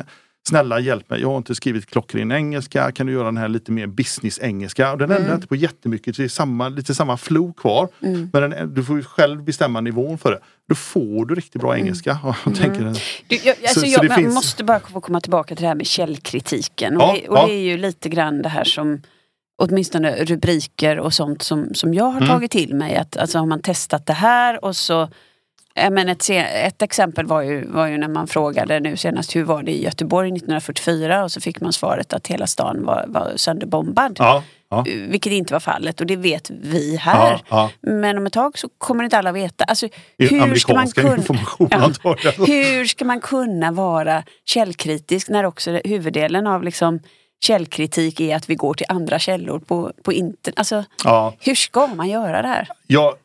[SPEAKER 3] Snälla hjälp mig, jag har inte skrivit klockren engelska, kan du göra den här lite mer business-engelska? Den ändrar
[SPEAKER 1] Mm.
[SPEAKER 3] inte på jättemycket, det är samma, lite samma flow kvar.
[SPEAKER 2] Mm.
[SPEAKER 3] Men den, du får ju själv bestämma nivån för det. Då får du riktigt bra engelska. Och jag tänker,
[SPEAKER 2] Du, jag, alltså
[SPEAKER 3] så
[SPEAKER 2] jag,
[SPEAKER 3] det
[SPEAKER 2] man
[SPEAKER 3] finns-
[SPEAKER 2] måste bara få komma tillbaka till det här med källkritiken. Och,
[SPEAKER 3] Ja,
[SPEAKER 2] det, och
[SPEAKER 3] ja.
[SPEAKER 2] det är ju lite grann det här som åtminstone rubriker och sånt som, som jag har
[SPEAKER 3] Mm.
[SPEAKER 2] tagit till mig. Att, alltså har man testat det här och så men ett, ett exempel var ju, var ju när man frågade nu senast hur var det i Göteborg 1944 och så fick man svaret att hela stan var, var sönderbombad.
[SPEAKER 3] ja, ja,
[SPEAKER 2] Vilket inte var fallet och det vet vi här.
[SPEAKER 3] ja.
[SPEAKER 2] Men om ett tag så kommer inte alla veta. Alltså, hur ska man kunna... Hur ska man kunna vara källkritisk när också huvuddelen av liksom källkritik är att vi går till andra källor på, på internet? Alltså,
[SPEAKER 3] Ja,
[SPEAKER 2] hur ska man göra det här?
[SPEAKER 3] ja,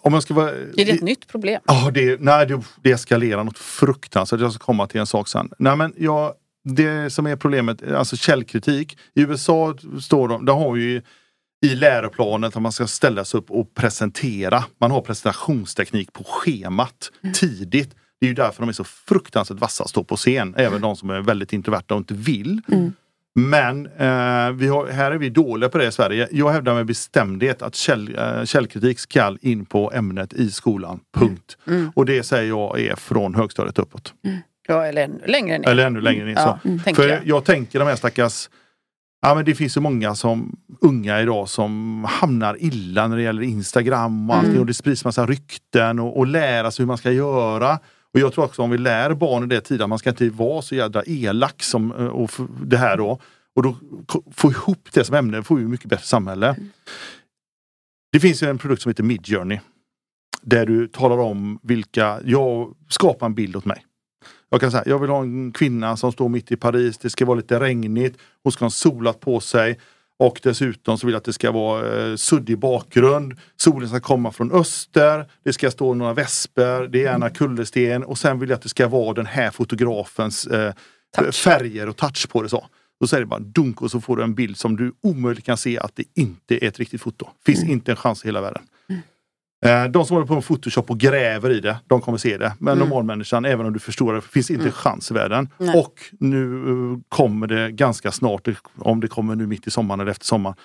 [SPEAKER 3] om man ska vara...
[SPEAKER 1] Är det ett nytt problem?
[SPEAKER 3] Ja, det, nej, det, det eskalerar något fruktansvärt. Jag ska komma till en sak sen. Nej, men jag, det som är problemet, alltså källkritik. I USA står de, där har ju i läroplanet att man ska ställa sig upp och presentera. Man har presentationsteknik på schemat tidigt. Det är ju därför de är så fruktansvärt vassa att stå på scen. Även de som är väldigt introverta och inte vill. Men eh, vi har, här är vi dåliga på det i Sverige. Jag hävdar med bestämdhet att käll, eh, källkritik ska in på ämnet i skolan. Punkt. Och det säger jag är från högstadiet uppåt.
[SPEAKER 1] Ja, eller ännu längre ner.
[SPEAKER 3] Eller ännu längre ner.
[SPEAKER 1] Ja,
[SPEAKER 3] så.
[SPEAKER 1] tänker
[SPEAKER 3] För
[SPEAKER 1] jag.
[SPEAKER 3] jag. tänker de här stackars Ja, men det finns så många som unga idag som hamnar illa när det gäller Instagram och allting och det sprids massa rykten och, och lära sig hur man ska göra. Och jag tror också om vi lär barn i det tiden, man ska inte vara så jädra elak som eh, och det här då. Och då få ihop det som ämne får vi mycket bättre samhälle. Det finns ju en produkt som heter Midjourney. Där du talar om vilka, jag skapar en bild åt mig. Jag kan säga, jag vill ha en kvinna som står mitt i Paris, det ska vara lite regnigt, hon ska ha solat på sig. Och dessutom så vill jag att det ska vara eh, suddig bakgrund. Solen ska komma från öster. Det ska stå några vesper. Det är gärna kullersten. Och sen vill jag att det ska vara den här fotografens eh, färger och touch på det. så. Då säger det bara dunk och så får du en bild som du omöjligt kan se att det inte är ett riktigt foto. Finns inte en chans i hela världen. Eh, De som håller på med Photoshop och gräver i det, de kommer se det. Men normalmänniskan, även om du förstår det, finns inte en chans i världen.
[SPEAKER 1] Nej.
[SPEAKER 3] Och nu eh, kommer det ganska snart, om det kommer nu mitt i sommaren eller efter sommaren,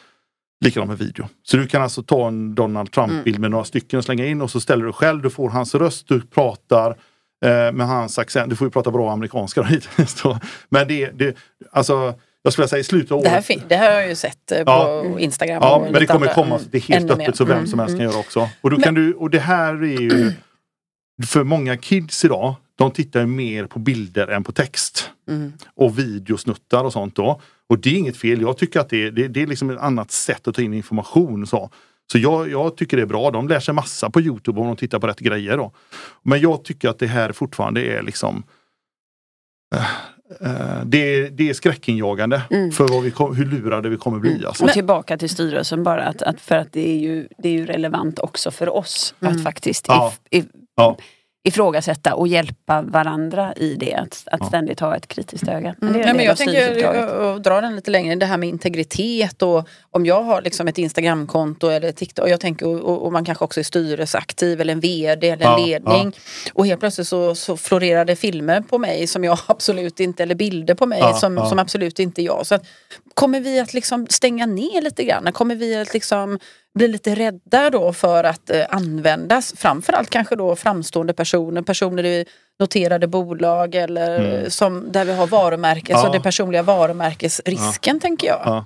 [SPEAKER 3] likadant med video. Så du kan alltså ta en Donald Trump-bild med några stycken och slänga in och så ställer du själv, du får hans röst, du pratar eh, med hans accent. Du får ju prata bra amerikanska då, hittills. Men det, det, alltså, jag skulle säga i slutet av
[SPEAKER 1] Det här,
[SPEAKER 3] året.
[SPEAKER 1] fin- det här har jag ju sett eh, på
[SPEAKER 3] Ja.
[SPEAKER 1] Instagram.
[SPEAKER 3] Ja, men det kommer
[SPEAKER 1] andra.
[SPEAKER 3] komma,
[SPEAKER 1] Mm.
[SPEAKER 3] det är helt
[SPEAKER 1] Ännu
[SPEAKER 3] öppet
[SPEAKER 1] mer.
[SPEAKER 3] så vem
[SPEAKER 1] Mm,
[SPEAKER 3] som helst kan
[SPEAKER 1] mm.
[SPEAKER 3] göra också. Och, då kan du, och det här är ju, för många kids idag, de tittar ju mer på bilder än på text.
[SPEAKER 1] Mm.
[SPEAKER 3] Och videosnuttar och sånt då. Och det är inget fel, jag tycker att det, är- det, det är liksom ett annat sätt att ta in information. Så, så jag, jag tycker det är bra, de lär sig massa på Youtube om de tittar på rätt grejer. Då. Men jag tycker att det här fortfarande är liksom det, är- det är skräckinjagande
[SPEAKER 2] Mm.
[SPEAKER 3] för vad vi kom, hur lurade vi kommer bli. Alltså.
[SPEAKER 2] Och tillbaka till styrelsen bara, att, att för att det är, ju, det är ju relevant också för oss att faktiskt
[SPEAKER 3] Ja.
[SPEAKER 2] if, if,
[SPEAKER 3] Ja.
[SPEAKER 2] Ifrågasätta och hjälpa varandra i det. Att, att
[SPEAKER 3] Ja.
[SPEAKER 2] ständigt ha ett kritiskt öga. Men
[SPEAKER 1] Mm.
[SPEAKER 2] det är
[SPEAKER 1] Ja,
[SPEAKER 2] en
[SPEAKER 1] men jag tänker dra den lite längre, det här med integritet och om jag har liksom ett Instagramkonto eller TikTok och jag tänker och, och, man kanske också är styrelseaktiv eller en VD eller en
[SPEAKER 3] Ja,
[SPEAKER 1] ledning och helt plötsligt så, så florerar det filmer på mig som jag absolut inte eller bilder på mig
[SPEAKER 3] Ja,
[SPEAKER 1] som,
[SPEAKER 3] ja.
[SPEAKER 1] som absolut inte jag. Så att, kommer vi att liksom stänga ner lite grann? Kommer vi att liksom bli lite rädda då för att eh, användas framförallt kanske då framstående personer, personer i noterade bolag eller
[SPEAKER 3] Mm.
[SPEAKER 1] som, där vi har varumärkes
[SPEAKER 3] Ja.
[SPEAKER 1] och det personliga varumärkesrisken tänker jag.
[SPEAKER 3] Ja.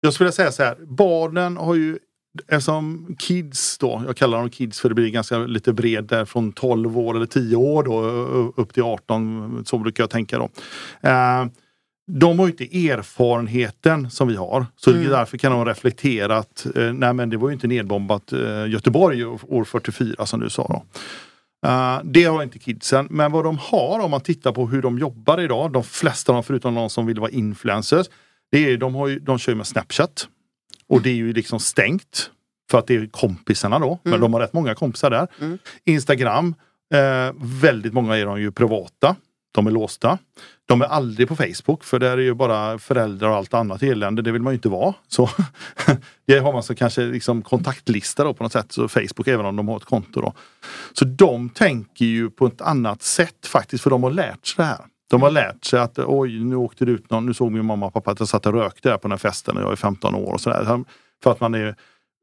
[SPEAKER 3] Jag skulle säga så här, barnen har ju Eftersom kids då, jag kallar dem kids för det blir ganska lite bred där från 12 år eller 10 år då upp till 18, så brukar jag tänka då. Eh, de har ju inte erfarenheten som vi har. Så
[SPEAKER 1] Mm.
[SPEAKER 3] därför kan de reflektera att eh, nej men det var ju inte nedbombat eh, Göteborg år 44 som du sa. Då. Eh, det har inte kidsen. Men vad de har om man tittar på hur de jobbar idag. De flesta av dem förutom de som vill vara influencers. Det är, de, har ju, de kör med Snapchat. Och det är ju liksom stängt. För att det är kompisarna då. Men de har rätt många kompisar där.
[SPEAKER 1] Mm.
[SPEAKER 3] Instagram. Eh, väldigt många är de ju privata. De är låsta. De är aldrig på Facebook för där är ju bara föräldrar och allt annat elände. Det vill man ju inte vara. Så det har man så kanske liksom kontaktlista då på något sätt. Så Facebook även om de har ett konto då. Så de tänker ju på ett annat sätt faktiskt för de har lärt sig det här. De har lärt sig att oj, nu åkte det ut någon, nu såg min mamma och pappa att jag satt och rökte där på den här festen när jag är 15 år. Och sådär. För att man är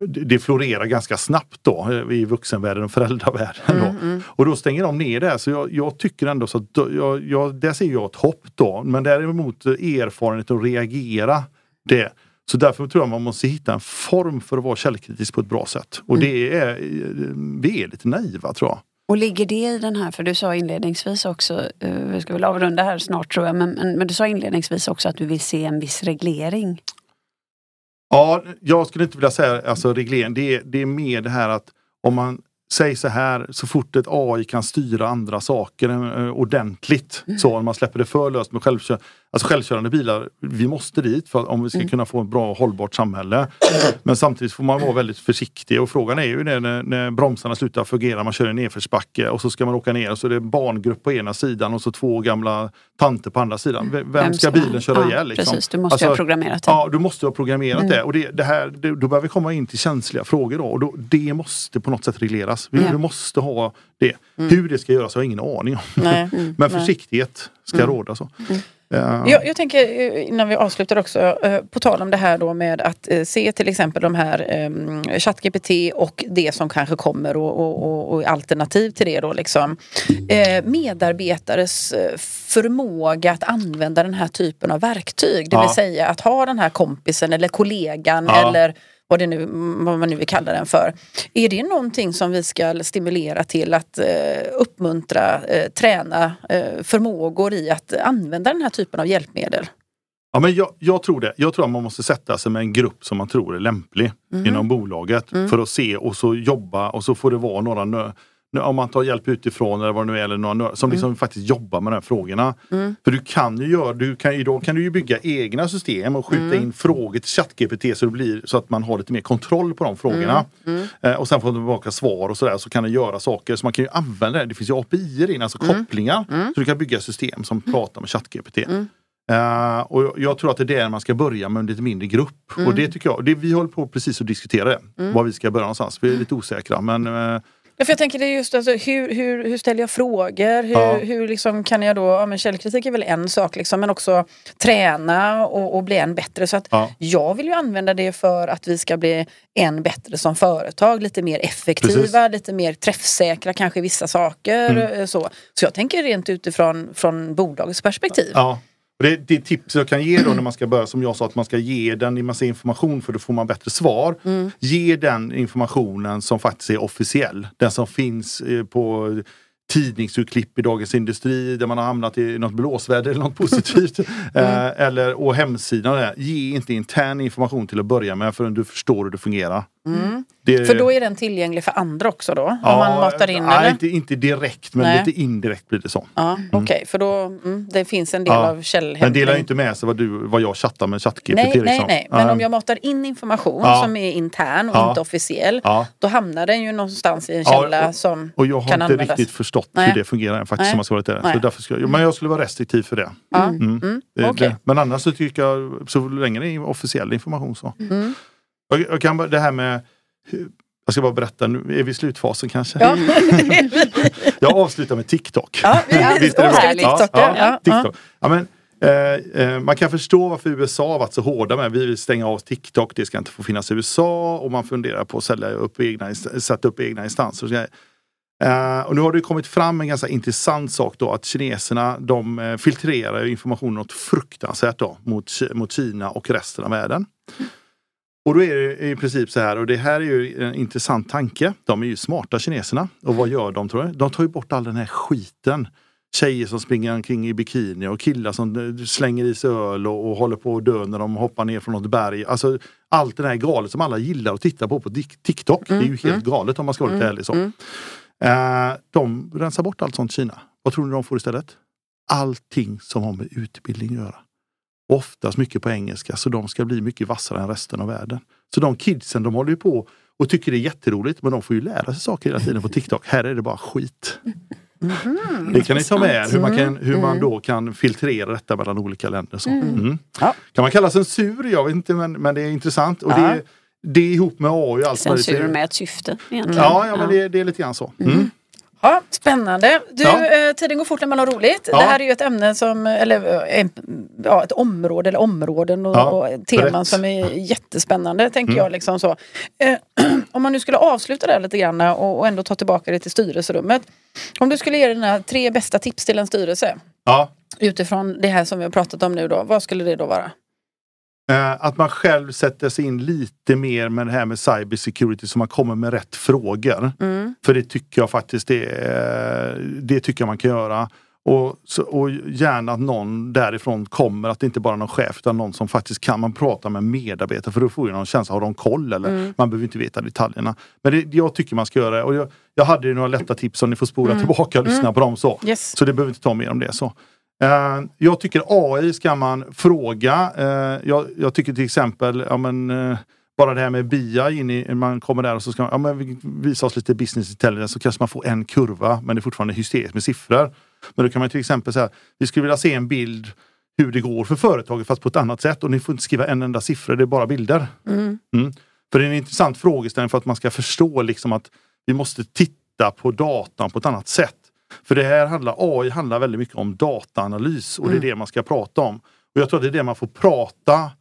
[SPEAKER 3] det florerar ganska snabbt då i vuxenvärlden och föräldravärlden. Då.
[SPEAKER 1] Mm, mm.
[SPEAKER 3] Och då stänger de ner det. Så jag, jag tycker ändå så att jag, jag, där ser jag ett hopp då. Men däremot erfarenhet att reagera det. Så därför tror jag man måste hitta en form för att vara källkritisk på ett bra sätt. Och det är, vi är lite naiva tror jag.
[SPEAKER 2] Och ligger det i den här, för du sa inledningsvis också, eh, vi ska väl avrunda här snart tror jag, men, men, men du sa inledningsvis också att du vill se en viss reglering.
[SPEAKER 3] Ja, jag skulle inte vilja säga alltså reglering. Det är, det är mer det här att om man säger så här, så fort ett AI kan styra andra saker eh, ordentligt. Så om man släpper det för löst med självkörande, alltså självkörande bilar. Vi måste dit för om vi ska mm. kunna få ett bra hållbart samhälle. Men samtidigt får man vara väldigt försiktig och frågan är ju det när, när bromsarna slutar fungera, man kör i nedförsbacke och så ska man åka ner och så är det en barngrupp på ena sidan och så två gamla tanter på andra sidan. Vem, Vem ska bilen köra ja, ihjäl? Liksom?
[SPEAKER 2] Precis, du måste alltså, ha programmerat
[SPEAKER 3] det. Ja, du måste ha programmerat mm. det. Och det, det här, det, då börjar vi komma in till känsliga frågor då, och då, det måste på något sätt regleras. Vi, ja. vi måste ha det. Mm. Hur det ska göras har jag ingen aning om. Nej. Men försiktighet ska mm. råda. så.
[SPEAKER 1] Mm. Jag, jag, tänker eh, innan vi avslutar också, eh, på tal om det här då med att eh, se till exempel de här um, ChatGPT och det som kanske kommer och, och, och, alternativ till det då liksom. medarbetares förmåga att använda den här typen av verktyg, det ja. vill säga att ha den här kompisen eller kollegan ja. eller vad, det nu, vad man nu vill kalla den för. Är det någonting som vi ska stimulera till att eh, uppmuntra, eh, träna eh, förmågor i att använda den här typen av hjälpmedel?
[SPEAKER 3] Ja, men jag, jag, tror det. Jag tror att man måste sätta sig med en grupp som man tror är lämplig mm. inom bolaget mm. för att se och så jobba och så får det vara några om man tar hjälp utifrån eller vad det nu är, eller några, som liksom mm. faktiskt jobbar med de här frågorna. Mm. För du kan ju göra, du kan, idag kan du ju bygga egna system och skjuta mm. in frågor till ChatGPT så, det blir, så att man har lite mer kontroll på de frågorna. Mm. Mm. Eh, och sen får man tillbaka svar och sådär så kan det göra saker. Så man kan ju använda det. Det finns ju API in, alltså mm. kopplingar. Så du kan bygga system som pratar med ChatGPT. Uh, och jag tror att det är där man ska börja med en lite mindre grupp. Mm. Och det tycker jag, det, vi håller på precis att diskutera det. Mm. Var vi ska börja någonstans. Vi är lite osäkra men uh,
[SPEAKER 1] Ja, för jag tänker det just alltså, hur, hur, hur ställer jag frågor? Hur, ja. hur liksom kan jag då, ja, men källkritik är väl en sak liksom, men också träna och, och bli än bättre. Så att ja. jag vill ju använda det för att vi ska bli än bättre som företag. Lite mer effektiva, Precis. lite mer träffsäkra kanske i vissa saker. Mm. Så. så jag tänker rent utifrån från bolagets perspektiv.
[SPEAKER 3] Ja. Det, det tips jag kan ge då när man ska börja, som jag sa, att man ska ge den i massa information för då får man bättre svar. Mm. Ge den informationen som faktiskt är officiell. Den som finns eh, på tidningsutklipp i Dagens Industri där man har hamnat i något blåsväder eller något positivt. mm. eh, eller, och hemsidan. Där. Ge inte intern information till att börja med förrän du förstår hur det fungerar.
[SPEAKER 1] Mm. Det... För då är den tillgänglig för andra också då? Ja, om man matar in
[SPEAKER 3] nej, Inte, inte direkt men nej. lite indirekt blir det så.
[SPEAKER 1] Ja, mm. Okej, okay, för då mm, det finns en del ja. av källhämtning.
[SPEAKER 3] Men delar inte med sig vad, du, vad jag chattar med ChatGPT.
[SPEAKER 1] Nej, liksom. nej, nej. Men om jag matar in information ja. som är intern och inte officiell. Då hamnar den ju någonstans i en källa som
[SPEAKER 3] Och jag har
[SPEAKER 1] kan
[SPEAKER 3] inte användas. riktigt förstått nej. hur det fungerar faktiskt. Som jag det. Så därför ska jag, men jag skulle vara restriktiv för det. Mm. Mm. Okay. Men annars så tycker jag, så länge det är officiell information så. Mm. Jag, jag kan, det här med jag ska bara berätta, nu är vi i slutfasen kanske? Ja. jag avslutar med TikTok.
[SPEAKER 1] Ja, vi Visst är det TikTok. Ja,
[SPEAKER 3] ja, TikTok. Ja, men, eh, eh, man kan förstå varför USA har varit så hårda med vi vill stänga av TikTok, det ska inte få finnas i USA och man funderar på att sälja upp egna, sätta upp egna instanser. Uh, och nu har det kommit fram en ganska intressant sak då att kineserna de uh, filtrerar information något fruktansvärt då mot, mot Kina och resten av världen. Och då är det i princip så här, och det här är ju en intressant tanke. De är ju smarta kineserna. Och vad gör de tror jag? De tar ju bort all den här skiten. Tjejer som springer omkring i bikini och killar som slänger i sig öl och, och håller på att dö när de hoppar ner från något berg. Alltså allt det här galet som alla gillar att titta på på TikTok. Mm, det är ju helt mm. galet om man ska vara lite mm, ärlig. Så. Mm. Uh, de rensar bort allt sånt Kina. Vad tror ni de får istället? Allting som har med utbildning att göra. Oftast mycket på engelska, så de ska bli mycket vassare än resten av världen. Så de kidsen de håller ju på och tycker det är jätteroligt men de får ju lära sig saker hela tiden på TikTok. Här är det bara skit. Mm, det kan ni ta med er, hur, man, kan, hur mm. man då kan filtrera detta mellan olika länder. Så. Mm. mm. Ja. Kan man kalla censur? Jag vet inte men, men det är intressant. Och ja. det, det är ihop med AI allt
[SPEAKER 2] Censur med ett syfte.
[SPEAKER 3] Egentligen. Ja, ja, men det, det, är lite grann så. Mm.
[SPEAKER 1] Ja, spännande. Du,
[SPEAKER 3] Ja.
[SPEAKER 1] eh, tiden går fort när man har roligt.
[SPEAKER 3] Ja.
[SPEAKER 1] Det här är ju ett ämne som, eller eh, ja, ett område eller områden och,
[SPEAKER 3] Ja,
[SPEAKER 1] och teman som är jättespännande tänker
[SPEAKER 3] Mm.
[SPEAKER 1] jag. Liksom så. Eh, om man nu skulle avsluta det här lite grann och, och ändå ta tillbaka det till styrelserummet. Om du skulle ge dina tre bästa tips till en styrelse
[SPEAKER 3] Ja.
[SPEAKER 1] utifrån det här som vi har pratat om nu då, vad skulle det då vara?
[SPEAKER 3] Eh, Att man själv sätter sig in lite mer med det här med cybersecurity så man kommer med rätt frågor.
[SPEAKER 1] Mm.
[SPEAKER 3] För det tycker jag faktiskt det, det tycker man kan göra. Och, och gärna att någon därifrån kommer, att det inte bara är någon chef utan någon som faktiskt kan man prata med medarbetare för då får ju någon känsla, har de koll eller? Man behöver inte veta detaljerna. Men det, jag tycker man ska göra det. Och jag, jag hade ju några lätta tips som ni får spola tillbaka och lyssna på dem så.
[SPEAKER 1] Yes.
[SPEAKER 3] Så det behöver inte ta mer om det. så. Eh, jag tycker AI ska man fråga. Eh, jag, jag tycker till exempel, ja, men, eh, bara det här med BIA, in i, man kommer där och så ska man ja, men, vi- visa oss lite business intelligence så kanske man får en kurva men det är fortfarande hysteriskt med siffror. Men då kan man till exempel säga, vi skulle vilja se en bild hur det går för företaget fast på ett annat sätt och ni får inte skriva en enda siffra, det är bara bilder.
[SPEAKER 1] Mm.
[SPEAKER 3] Mm. För det är en intressant frågeställning för att man ska förstå liksom att vi måste titta på datan på ett annat sätt. För det här handlar, AI handlar väldigt mycket om dataanalys och det är det man ska prata om. Och jag tror att det är det man får prata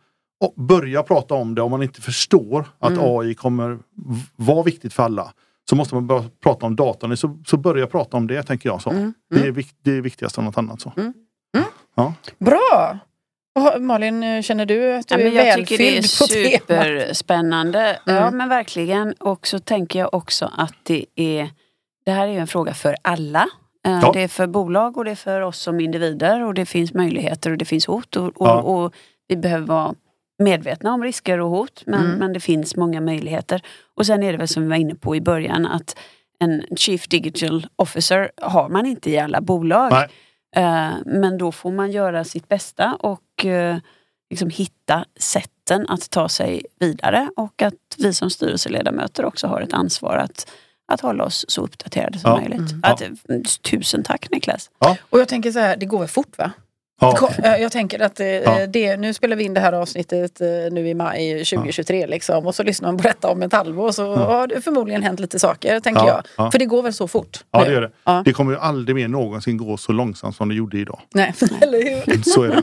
[SPEAKER 3] och börja prata om det om man inte förstår att AI kommer vara viktigt för alla. Så måste man börja prata om datan, så, så börja prata om det tänker jag. så. Det, är vik, det är viktigast av något annat. Så. Ja.
[SPEAKER 1] Bra! Och Malin, känner du att du
[SPEAKER 2] Ja,
[SPEAKER 1] är
[SPEAKER 2] men jag tycker det är
[SPEAKER 1] välfylld på temat?
[SPEAKER 2] superspännande. Ja
[SPEAKER 1] Mm.
[SPEAKER 2] men verkligen. Och så tänker jag också att det är Det här är ju en fråga för alla. Eh,
[SPEAKER 3] Ja.
[SPEAKER 2] Det är för bolag och det är för oss som individer och det finns möjligheter och det finns hot. Och, och,
[SPEAKER 3] Ja.
[SPEAKER 2] och vi behöver vara medvetna om risker och hot men,
[SPEAKER 1] Mm.
[SPEAKER 2] men det finns många möjligheter. Och sen är det väl som vi var inne på i början att en Chief Digital Officer har man inte i alla bolag.
[SPEAKER 3] Nej.
[SPEAKER 2] Eh, Men då får man göra sitt bästa och eh, liksom hitta sätten att ta sig vidare och att vi som styrelseledamöter också har ett ansvar att, att hålla oss så uppdaterade som
[SPEAKER 3] Ja.
[SPEAKER 2] möjligt.
[SPEAKER 1] Mm.
[SPEAKER 2] Att, tusen tack Niklas!
[SPEAKER 1] Och jag tänker så här, det går väl fort va?
[SPEAKER 3] Ja.
[SPEAKER 1] Eh, Jag tänker att eh,
[SPEAKER 3] Ja.
[SPEAKER 1] det, nu spelar vi in det här avsnittet eh, nu i maj 2023 liksom, och så lyssnar man på detta om ett halvår så har det förmodligen hänt lite saker tänker
[SPEAKER 3] Ja,
[SPEAKER 1] jag.
[SPEAKER 3] ja.
[SPEAKER 1] För det går väl så fort?
[SPEAKER 3] Ja,
[SPEAKER 1] nu?
[SPEAKER 3] det gör det.
[SPEAKER 1] Ja.
[SPEAKER 3] Det kommer ju aldrig mer någonsin gå så långsamt som det gjorde idag.
[SPEAKER 1] Nej, eller hur?
[SPEAKER 3] Så är det.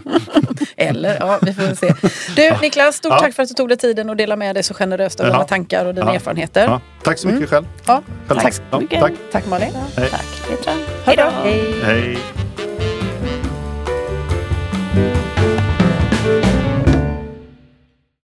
[SPEAKER 1] Eller, ja vi får väl se. Du Niklas, stort
[SPEAKER 3] Ja.
[SPEAKER 1] tack för att du tog dig tiden och delade med dig så generöst av
[SPEAKER 3] Ja.
[SPEAKER 1] dina tankar och dina
[SPEAKER 3] Ja.
[SPEAKER 1] erfarenheter.
[SPEAKER 3] Ja. Tack så mycket själv.
[SPEAKER 1] Ja.
[SPEAKER 3] själv.
[SPEAKER 2] Tack så
[SPEAKER 3] Ja,
[SPEAKER 2] mycket.
[SPEAKER 3] tack.
[SPEAKER 1] Tack Malin.
[SPEAKER 3] Hej.
[SPEAKER 2] Tack Petra! Hej då.
[SPEAKER 1] Hej.
[SPEAKER 3] Hej.